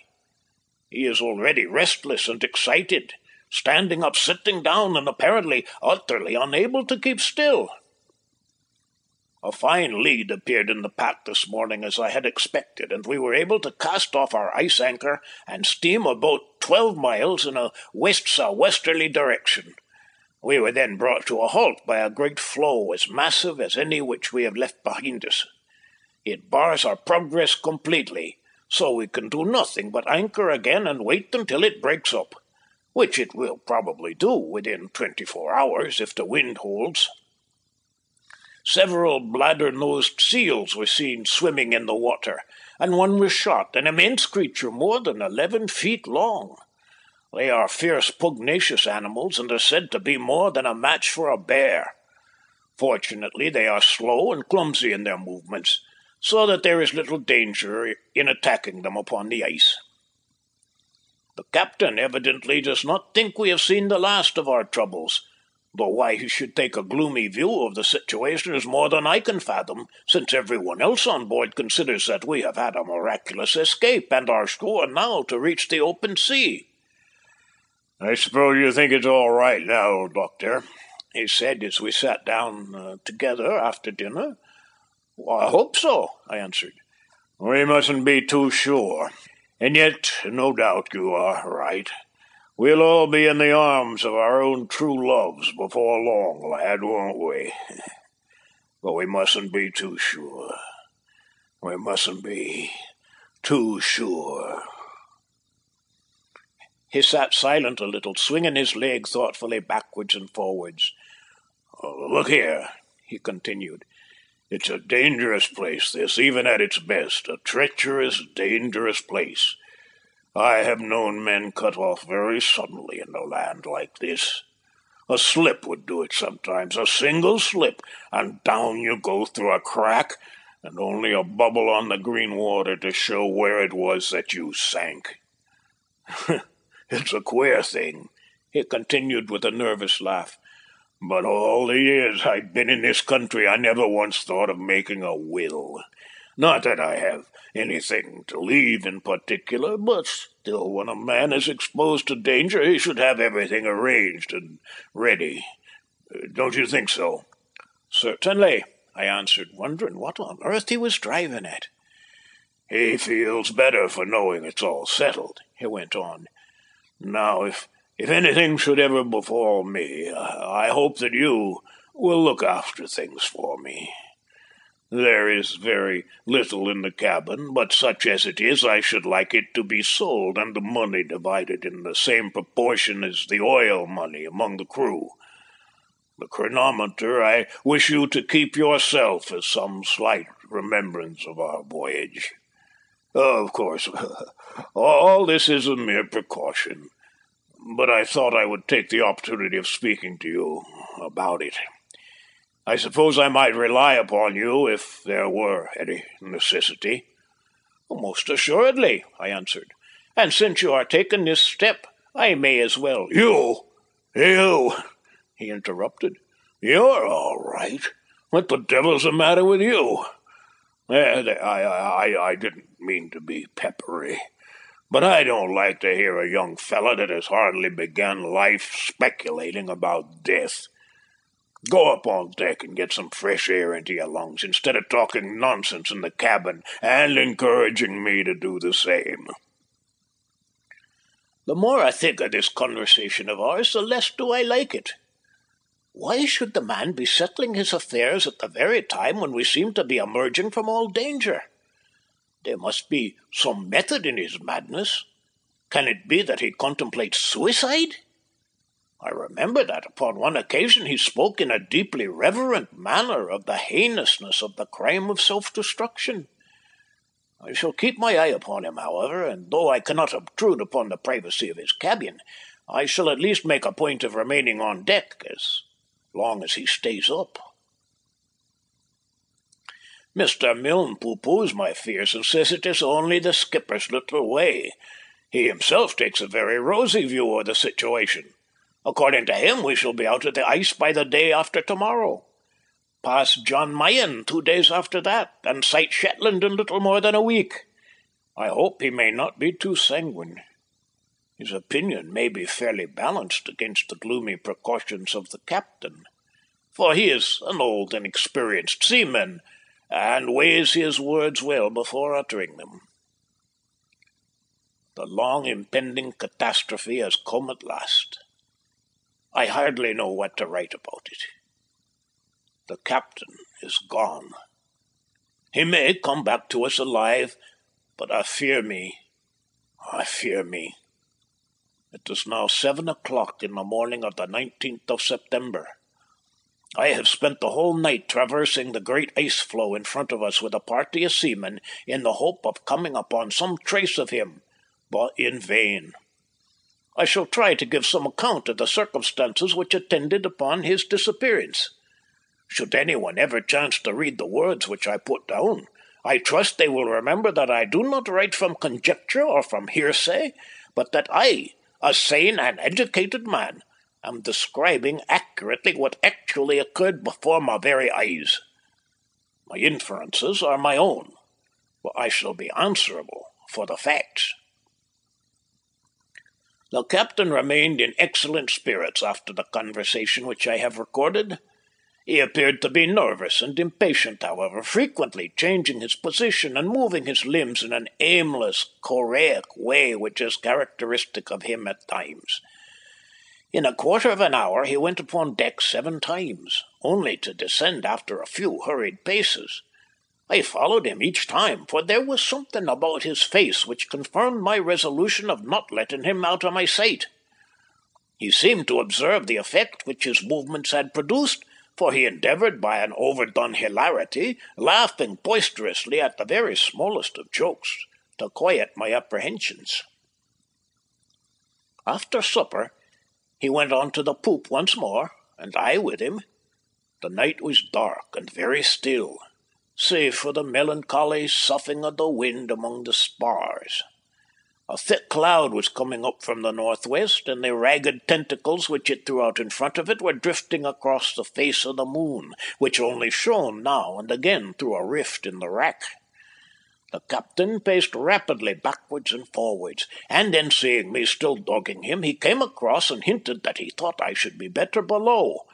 He is already restless and excited, standing up, sitting down, and apparently utterly unable to keep still. A fine lead appeared in the pack this morning as I had expected, and we were able to cast off our ice anchor and steam a boat twelve miles in a west southwesterly direction. We were then brought to a halt by a great floe as massive as any which we have left behind us. It bars our progress completely, so we can do nothing but anchor again and wait until it breaks up, which it will probably do within twenty four hours if the wind holds. Several bladder nosed seals were seen swimming in the water, and one was shot, an immense creature more than eleven feet long. They are fierce pugnacious animals, and are said to be more than a match for a bear. Fortunately, they are slow and clumsy in their movements, so that there is little danger in attacking them upon the ice. The captain evidently does not think we have seen the last of our troubles, though why he should take a gloomy view of the situation is more than I can fathom, since everyone else on board considers that we have had a miraculous escape and are sure now to reach the open sea. I suppose you think it's all right now, Doctor, he said as we sat down uh, together after dinner. I hope so, I answered. We mustn't be too sure. And yet, no doubt you are right. We'll all be in the arms of our own true loves before long, lad, won't we? (laughs) But we mustn't be too sure. We mustn't be too sure. He sat silent a little, swinging his leg thoughtfully backwards and forwards. Look here, he continued. It's a dangerous place, this, even at its best. A treacherous, dangerous place. I have known men cut off very suddenly in a land like this. A slip would do it sometimes, a single slip, and down you go through a crack, and only a bubble on the green water to show where it was that you sank. (laughs) it's a queer thing, he continued with a nervous laugh. But all the years I've been in this country, I never once thought of making a will. Not that I have anything to leave in particular, but still, when a man is exposed to danger, he should have everything arranged and ready. Don't you think so? Certainly, I answered, wondering what on earth he was driving at. He feels better for knowing it's all settled, he went on. Now, if if anything should ever befall me, I hope that you will look after things for me. There is very little in the cabin, but such as it is, I should like it to be sold and the money divided in the same proportion as the oil money among the crew. The chronometer I wish you to keep yourself as some slight remembrance of our voyage. Of course, (laughs) all this is a mere precaution, but I thought I would take the opportunity of speaking to you about it. I suppose I might rely upon you if there were any necessity. Most assuredly, I answered. And since you are taking this step, I may as well. You? You? He interrupted. You're all right. What the devil's the matter with you? Eh, I, I, I didn't mean to be peppery, but I don't like to hear a young fellow that has hardly begun life speculating about death. Go up on deck and get some fresh air into your lungs instead of talking nonsense in the cabin and encouraging me to do the same. The more I think of this conversation of ours, the less do I like it. Why should the man be settling his affairs at the very time when we seem to be emerging from all danger? There must be some method in his madness. Can it be that he contemplates suicide? I remember that upon one occasion he spoke in a deeply reverent manner of the heinousness of the crime of self destruction. I shall keep my eye upon him, however, and though I cannot obtrude upon the privacy of his cabin, I shall at least make a point of remaining on deck as long as he stays up. Mr. Milne pooh-poohs my fears and says it is only the skipper's little way. He himself takes a very rosy view of the situation. According to him, we shall be out of the ice by the day after tomorrow. Pass Jan Mayen two days after that, and sight Shetland in little more than a week. I hope he may not be too sanguine. His opinion may be fairly balanced against the gloomy precautions of the captain, for he is an old and experienced seaman, and weighs his words well before uttering them. The long impending catastrophe has come at last. I hardly know what to write about it. The captain is gone. He may come back to us alive, but I fear me, I fear me. It is now seven o'clock in the morning of the 19th of September. I have spent the whole night traversing the great ice floe in front of us with a party of seamen in the hope of coming upon some trace of him, but in vain. I shall try to give some account of the circumstances which attended upon his disappearance. Should anyone ever chance to read the words which I put down, I trust they will remember that I do not write from conjecture or from hearsay, but that I a sane and educated man, am describing accurately what actually occurred before my very eyes. My inferences are my own, but I shall be answerable for the facts. The captain remained in excellent spirits after the conversation which I have recorded. He appeared to be nervous and impatient, however, frequently changing his position and moving his limbs in an aimless, choreic way which is characteristic of him at times. In a quarter of an hour he went upon deck seven times, only to descend after a few hurried paces. I followed him each time, for there was something about his face which confirmed my resolution of not letting him out of my sight. He seemed to observe the effect which his movements had produced, for he endeavoured by an overdone hilarity, laughing boisterously at the very smallest of jokes, to quiet my apprehensions. After supper he went on to the poop once more, and I with him. The night was dark and very still, save for the melancholy soughing of the wind among the spars. A thick cloud was coming up from the northwest, and the ragged tentacles which it threw out in front of it were drifting across the face of the moon, which only shone now and again through a rift in the wrack. The captain paced rapidly backwards and forwards, and then seeing me still dogging him, he came across and hinted that he thought I should be better below,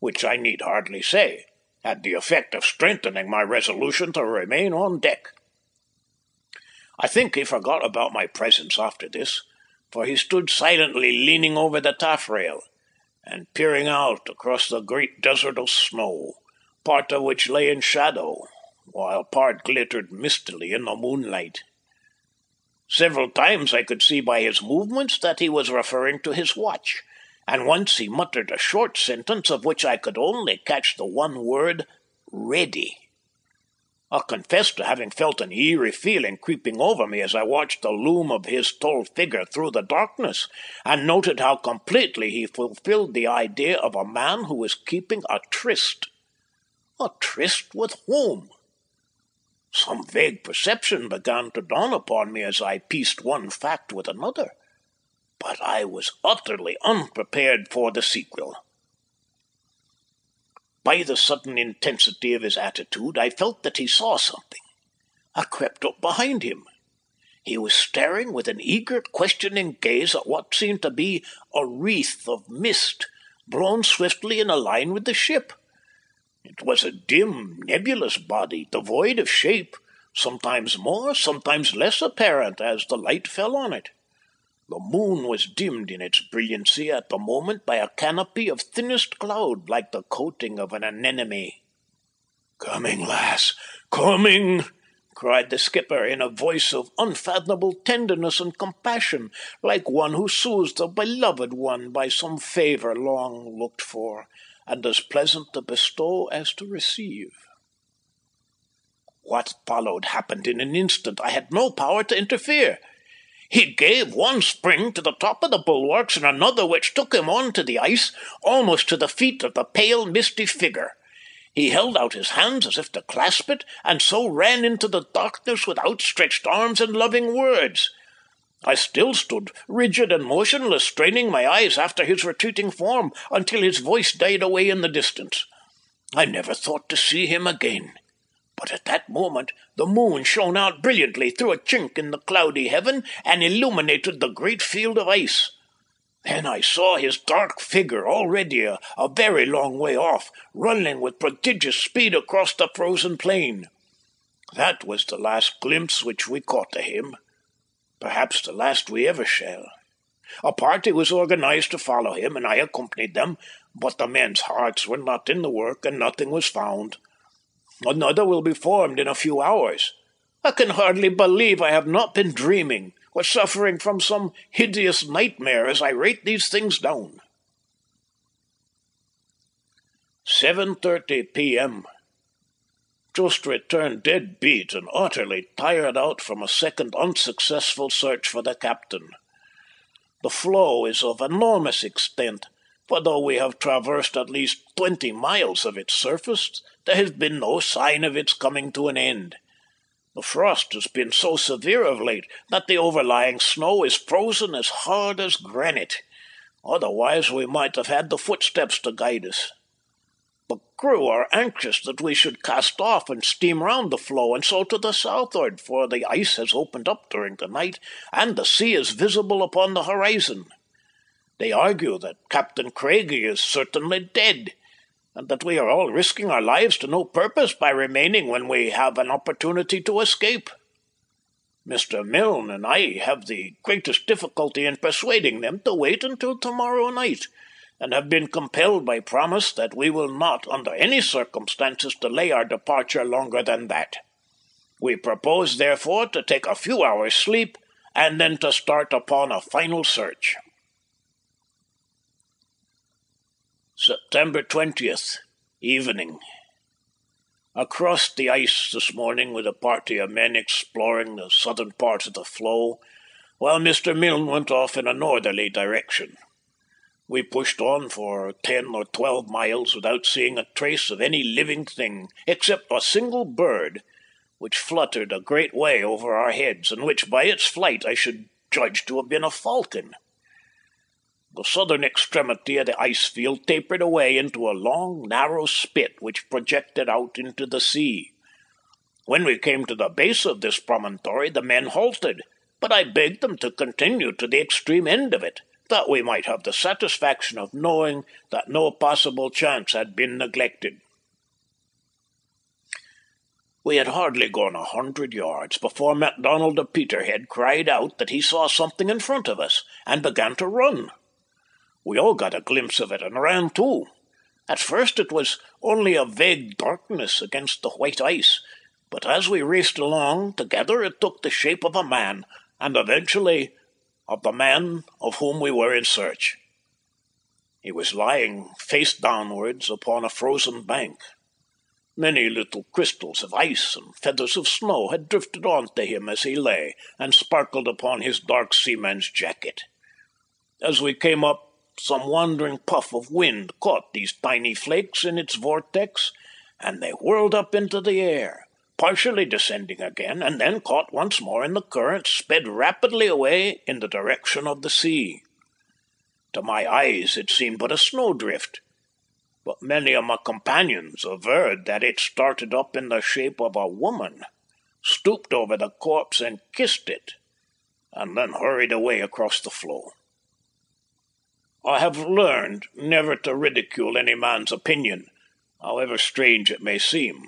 which I need hardly say had the effect of strengthening my resolution to remain on deck. I think he forgot about my presence after this, for he stood silently leaning over the taffrail and peering out across the great desert of snow, part of which lay in shadow, while part glittered mistily in the moonlight. Several times I could see by his movements that he was referring to his watch, and once he muttered a short sentence of which I could only catch the one word ready. I confess to having felt an eerie feeling creeping over me as I watched the loom of his tall figure through the darkness, and noted how completely he fulfilled the idea of a man who was keeping a tryst. A tryst with whom? Some vague perception began to dawn upon me as I pieced one fact with another, but I was utterly unprepared for the sequel. By the sudden intensity of his attitude, I felt that he saw something. I crept up behind him. He was staring with an eager, questioning gaze at what seemed to be a wreath of mist blown swiftly in a line with the ship. It was a dim, nebulous body, devoid of shape, sometimes more, sometimes less apparent as the light fell on it. The moon was dimmed in its brilliancy at the moment by a canopy of thinnest cloud like the coating of an anemone. Coming, lass, coming! cried the skipper in a voice of unfathomable tenderness and compassion, like one who soothes a beloved one by some favour long looked for, and as pleasant to bestow as to receive. What followed happened in an instant. I had no power to interfere. He gave one spring to the top of the bulwarks and another which took him on to the ice, almost to the feet of the pale, misty figure. He held out his hands as if to clasp it, and so ran into the darkness with outstretched arms and loving words. I still stood rigid and motionless, straining my eyes after his retreating form, until his voice died away in the distance. I never thought to see him again. But at that moment the moon shone out brilliantly through a chink in the cloudy heaven and illuminated the great field of ice. Then I saw his dark figure already a, very long way off, running with prodigious speed across the frozen plain. That was the last glimpse which we caught of him, perhaps the last we ever shall. A party was organised to follow him, and I accompanied them, but the men's hearts were not in the work, and nothing was found. Another will be formed in a few hours. I can hardly believe I have not been dreaming, or suffering from some hideous nightmare as I write these things down. 7.30 p.m. Just returned dead beat and utterly tired out from a second unsuccessful search for the captain. The floe is of enormous extent, for though we have traversed at least twenty miles of its surface, there has been no sign of its coming to an end. The frost has been so severe of late that the overlying snow is frozen as hard as granite. Otherwise we might have had the footsteps to guide us. Crew are anxious that we should cast off and steam round the floe and so to the southward, for the ice has opened up during the night, and the sea is visible upon the horizon. They argue that Captain Craigie is certainly dead, and that we are all risking our lives to no purpose by remaining when we have an opportunity to escape. Mr. Milne and I have the greatest difficulty in persuading them to wait until tomorrow night, and have been compelled by promise that we will not, under any circumstances, delay our departure longer than that. We propose, therefore, to take a few hours' sleep, and then to start upon a final search. September 20th, evening. Across the ice this morning with a party of men exploring the southern part of the floe, while Mr. Milne went off in a northerly direction. We pushed on for ten or twelve miles without seeing a trace of any living thing, except a single bird, which fluttered a great way over our heads, and which by its flight I should judge to have been a falcon. The southern extremity of the ice field tapered away into a long, narrow spit which projected out into the sea. When we came to the base of this promontory, the men halted, but I begged them to continue to the extreme end of it, that we might have the satisfaction of knowing that no possible chance had been neglected. We had hardly gone a hundred yards before MacDonald of Peterhead cried out that he saw something in front of us, and began to run. We all got a glimpse of it and ran too. At first it was only a vague darkness against the white ice, but as we raced along together it took the shape of a man, and eventually of the man of whom we were in search. He was lying face downwards upon a frozen bank. Many little crystals of ice and feathers of snow had drifted on to him as he lay, and sparkled upon his dark seaman's jacket. As we came up, some wandering puff of wind caught these tiny flakes in its vortex, and they whirled up into the air, partially descending again, and then caught once more in the current, sped rapidly away in the direction of the sea. To my eyes it seemed but a snowdrift, but many of my companions averred that it started up in the shape of a woman, stooped over the corpse and kissed it, and then hurried away across the floe. I have learned never to ridicule any man's opinion, however strange it may seem.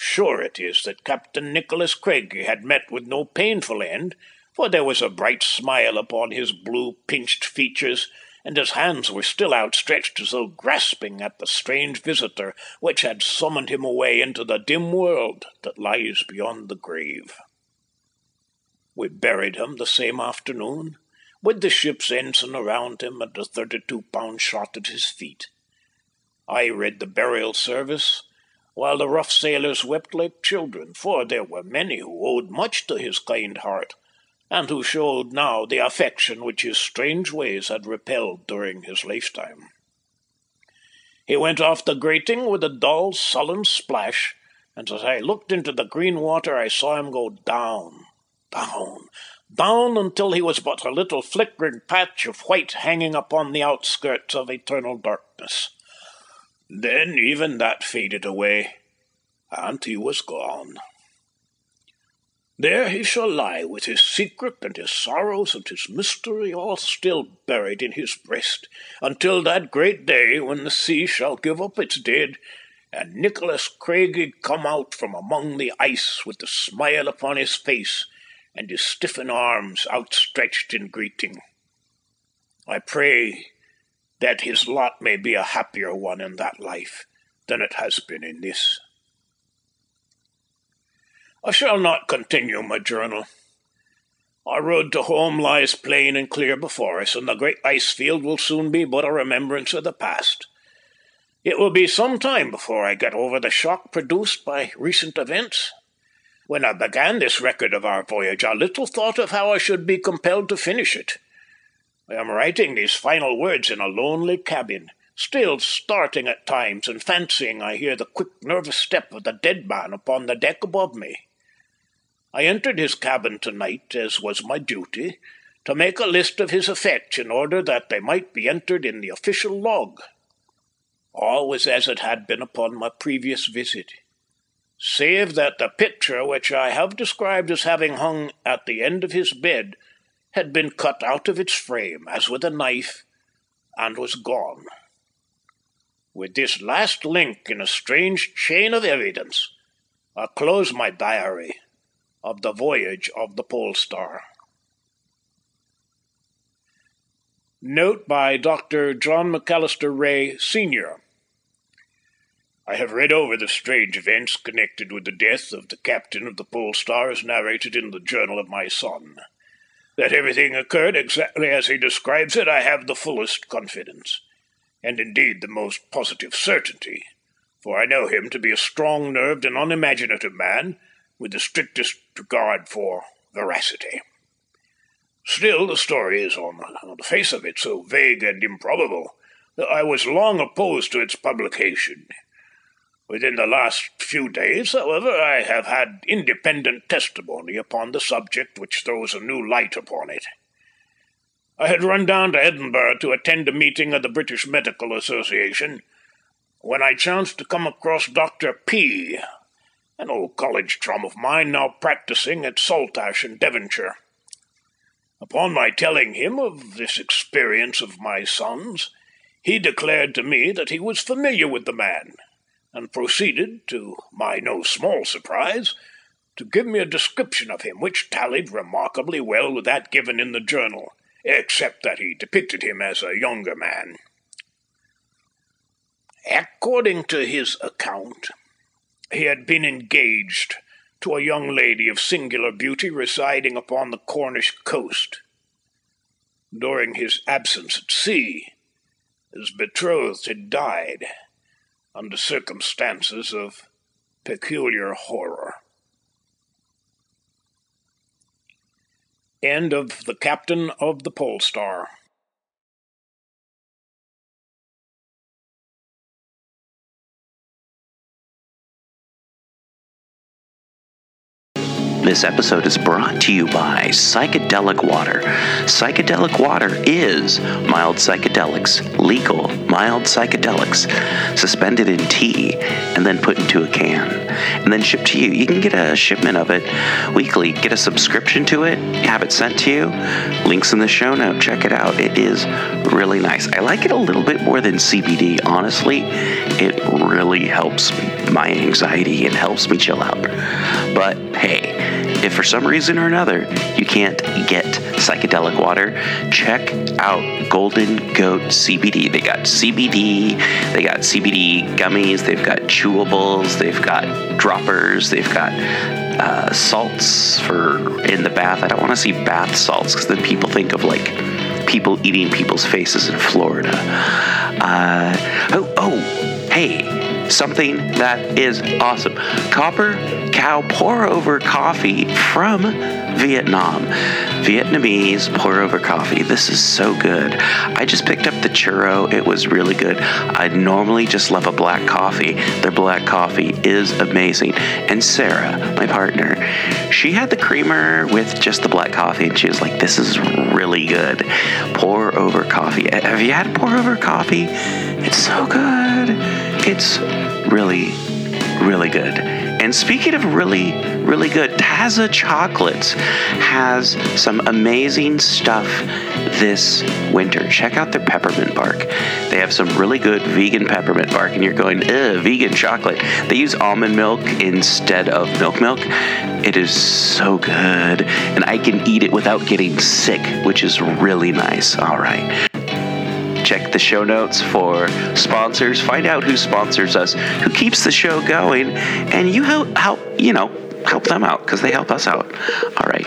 Sure it is that Captain Nicholas Craigie had met with no painful end, for there was a bright smile upon his blue, pinched features, and his hands were still outstretched as though grasping at the strange visitor which had summoned him away into the dim world that lies beyond the grave. We buried him the same afternoon, with the ship's ensign around him and a thirty-two pound shot at his feet. I read the burial service, while the rough sailors wept like children, for there were many who owed much to his kind heart, and who showed now the affection which his strange ways had repelled during his lifetime. He went off the grating with a dull, sullen splash, and as I looked into the green water I saw him go down, down, down until he was but a little flickering patch of white hanging upon the outskirts of eternal darkness. Then even that faded away, and he was gone. There he shall lie with his secret and his sorrows and his mystery all still buried in his breast, until that great day when the sea shall give up its dead, and Nicholas Craigie come out from among the ice with the smile upon his face and his stiffened arms outstretched in greeting. I pray that his lot may be a happier one in that life than it has been in this. I shall not continue my journal. Our road to home lies plain and clear before us, and the great ice field will soon be but a remembrance of the past. It will be some time before I get over the shock produced by recent events. When I began this record of our voyage, I little thought of how I should be compelled to finish it. I am writing these final words in a lonely cabin, still starting at times and fancying I hear the quick, nervous step of the dead man upon the deck above me. I entered his cabin tonight, as was my duty, to make a list of his effects in order that they might be entered in the official log. All was as it had been upon my previous visit, save that the picture which I have described as having hung at the end of his bed had been cut out of its frame as with a knife and was gone. With this last link in a strange chain of evidence, I close my diary of the voyage of the Pole Star. Note by Dr. John McAllister Ray, Sr. I have read over the strange events connected with the death of the captain of the Pole Star as narrated in the journal of my son. That everything occurred exactly as he describes it, I have the fullest confidence, and indeed the most positive certainty, for I know him to be a strong nerved and unimaginative man with the strictest regard for veracity. Still, the story is, on, the face of it, so vague and improbable that I was long opposed to its publication. Within the last few days, however, I have had independent testimony upon the subject which throws a new light upon it. I had run down to Edinburgh to attend a meeting of the British Medical Association when I chanced to come across Dr. P, an old college chum of mine now practising at Saltash in Devonshire. Upon my telling him of this experience of my son's, he declared to me that he was familiar with the man, and proceeded, to my no small surprise, to give me a description of him which tallied remarkably well with that given in the journal, except that he depicted him as a younger man. According to his account, he had been engaged to a young lady of singular beauty residing upon the Cornish coast. During his absence at sea, his betrothed had died, under circumstances of peculiar horror. End of The Captain of the Pole Star. This episode is brought to you by Psychedelic Water. Psychedelic Water is mild psychedelics, legal mild psychedelics, suspended in tea and then put into a can and then shipped to you. You can get a shipment of it weekly, get a subscription to it, have it sent to you. Links in the show note. Check it out. It is really nice. I like it a little bit more than CBD, honestly. It really helps my anxiety and helps me chill out. But hey, if for some reason or another you can't get psychedelic water, check out Golden Goat CBD. They got CBD, they got CBD gummies, they've got chewables, they've got droppers, they've got uh, salts for in the bath. I don't want to see bath salts because then people think of like people eating people's faces in Florida. Uh, oh, oh, hey, something that is awesome. Copper Cow pour over coffee from Vietnam. Vietnamese pour over coffee. This is so good. I just picked up the churro. It was really good. I normally just love a black coffee. Their black coffee is amazing. And Sarah, my partner, she had the creamer with just the black coffee and she was like, this is really good. Pour over coffee. Have you had pour over coffee? It's so good. It's really, really good. And speaking of really, really good, Taza Chocolates has some amazing stuff this winter. Check out their peppermint bark. They have some really good vegan peppermint bark, and you're going, ugh, vegan chocolate. They use almond milk instead of milk milk. It is so good, and I can eat it without getting sick, which is really nice. All right check the show notes for sponsors. Find out who sponsors us, who keeps the show going, and you help, help you know, help them out because they help us out. All right.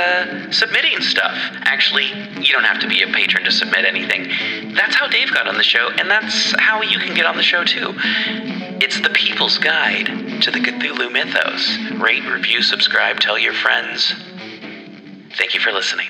uh, submitting stuff. Actually, you don't have to be a patron to submit anything. That's how Dave got on the show, and that's how you can get on the show too. It's the People's Guide to the Cthulhu Mythos. Rate, review, subscribe, tell your friends. Thank you for listening.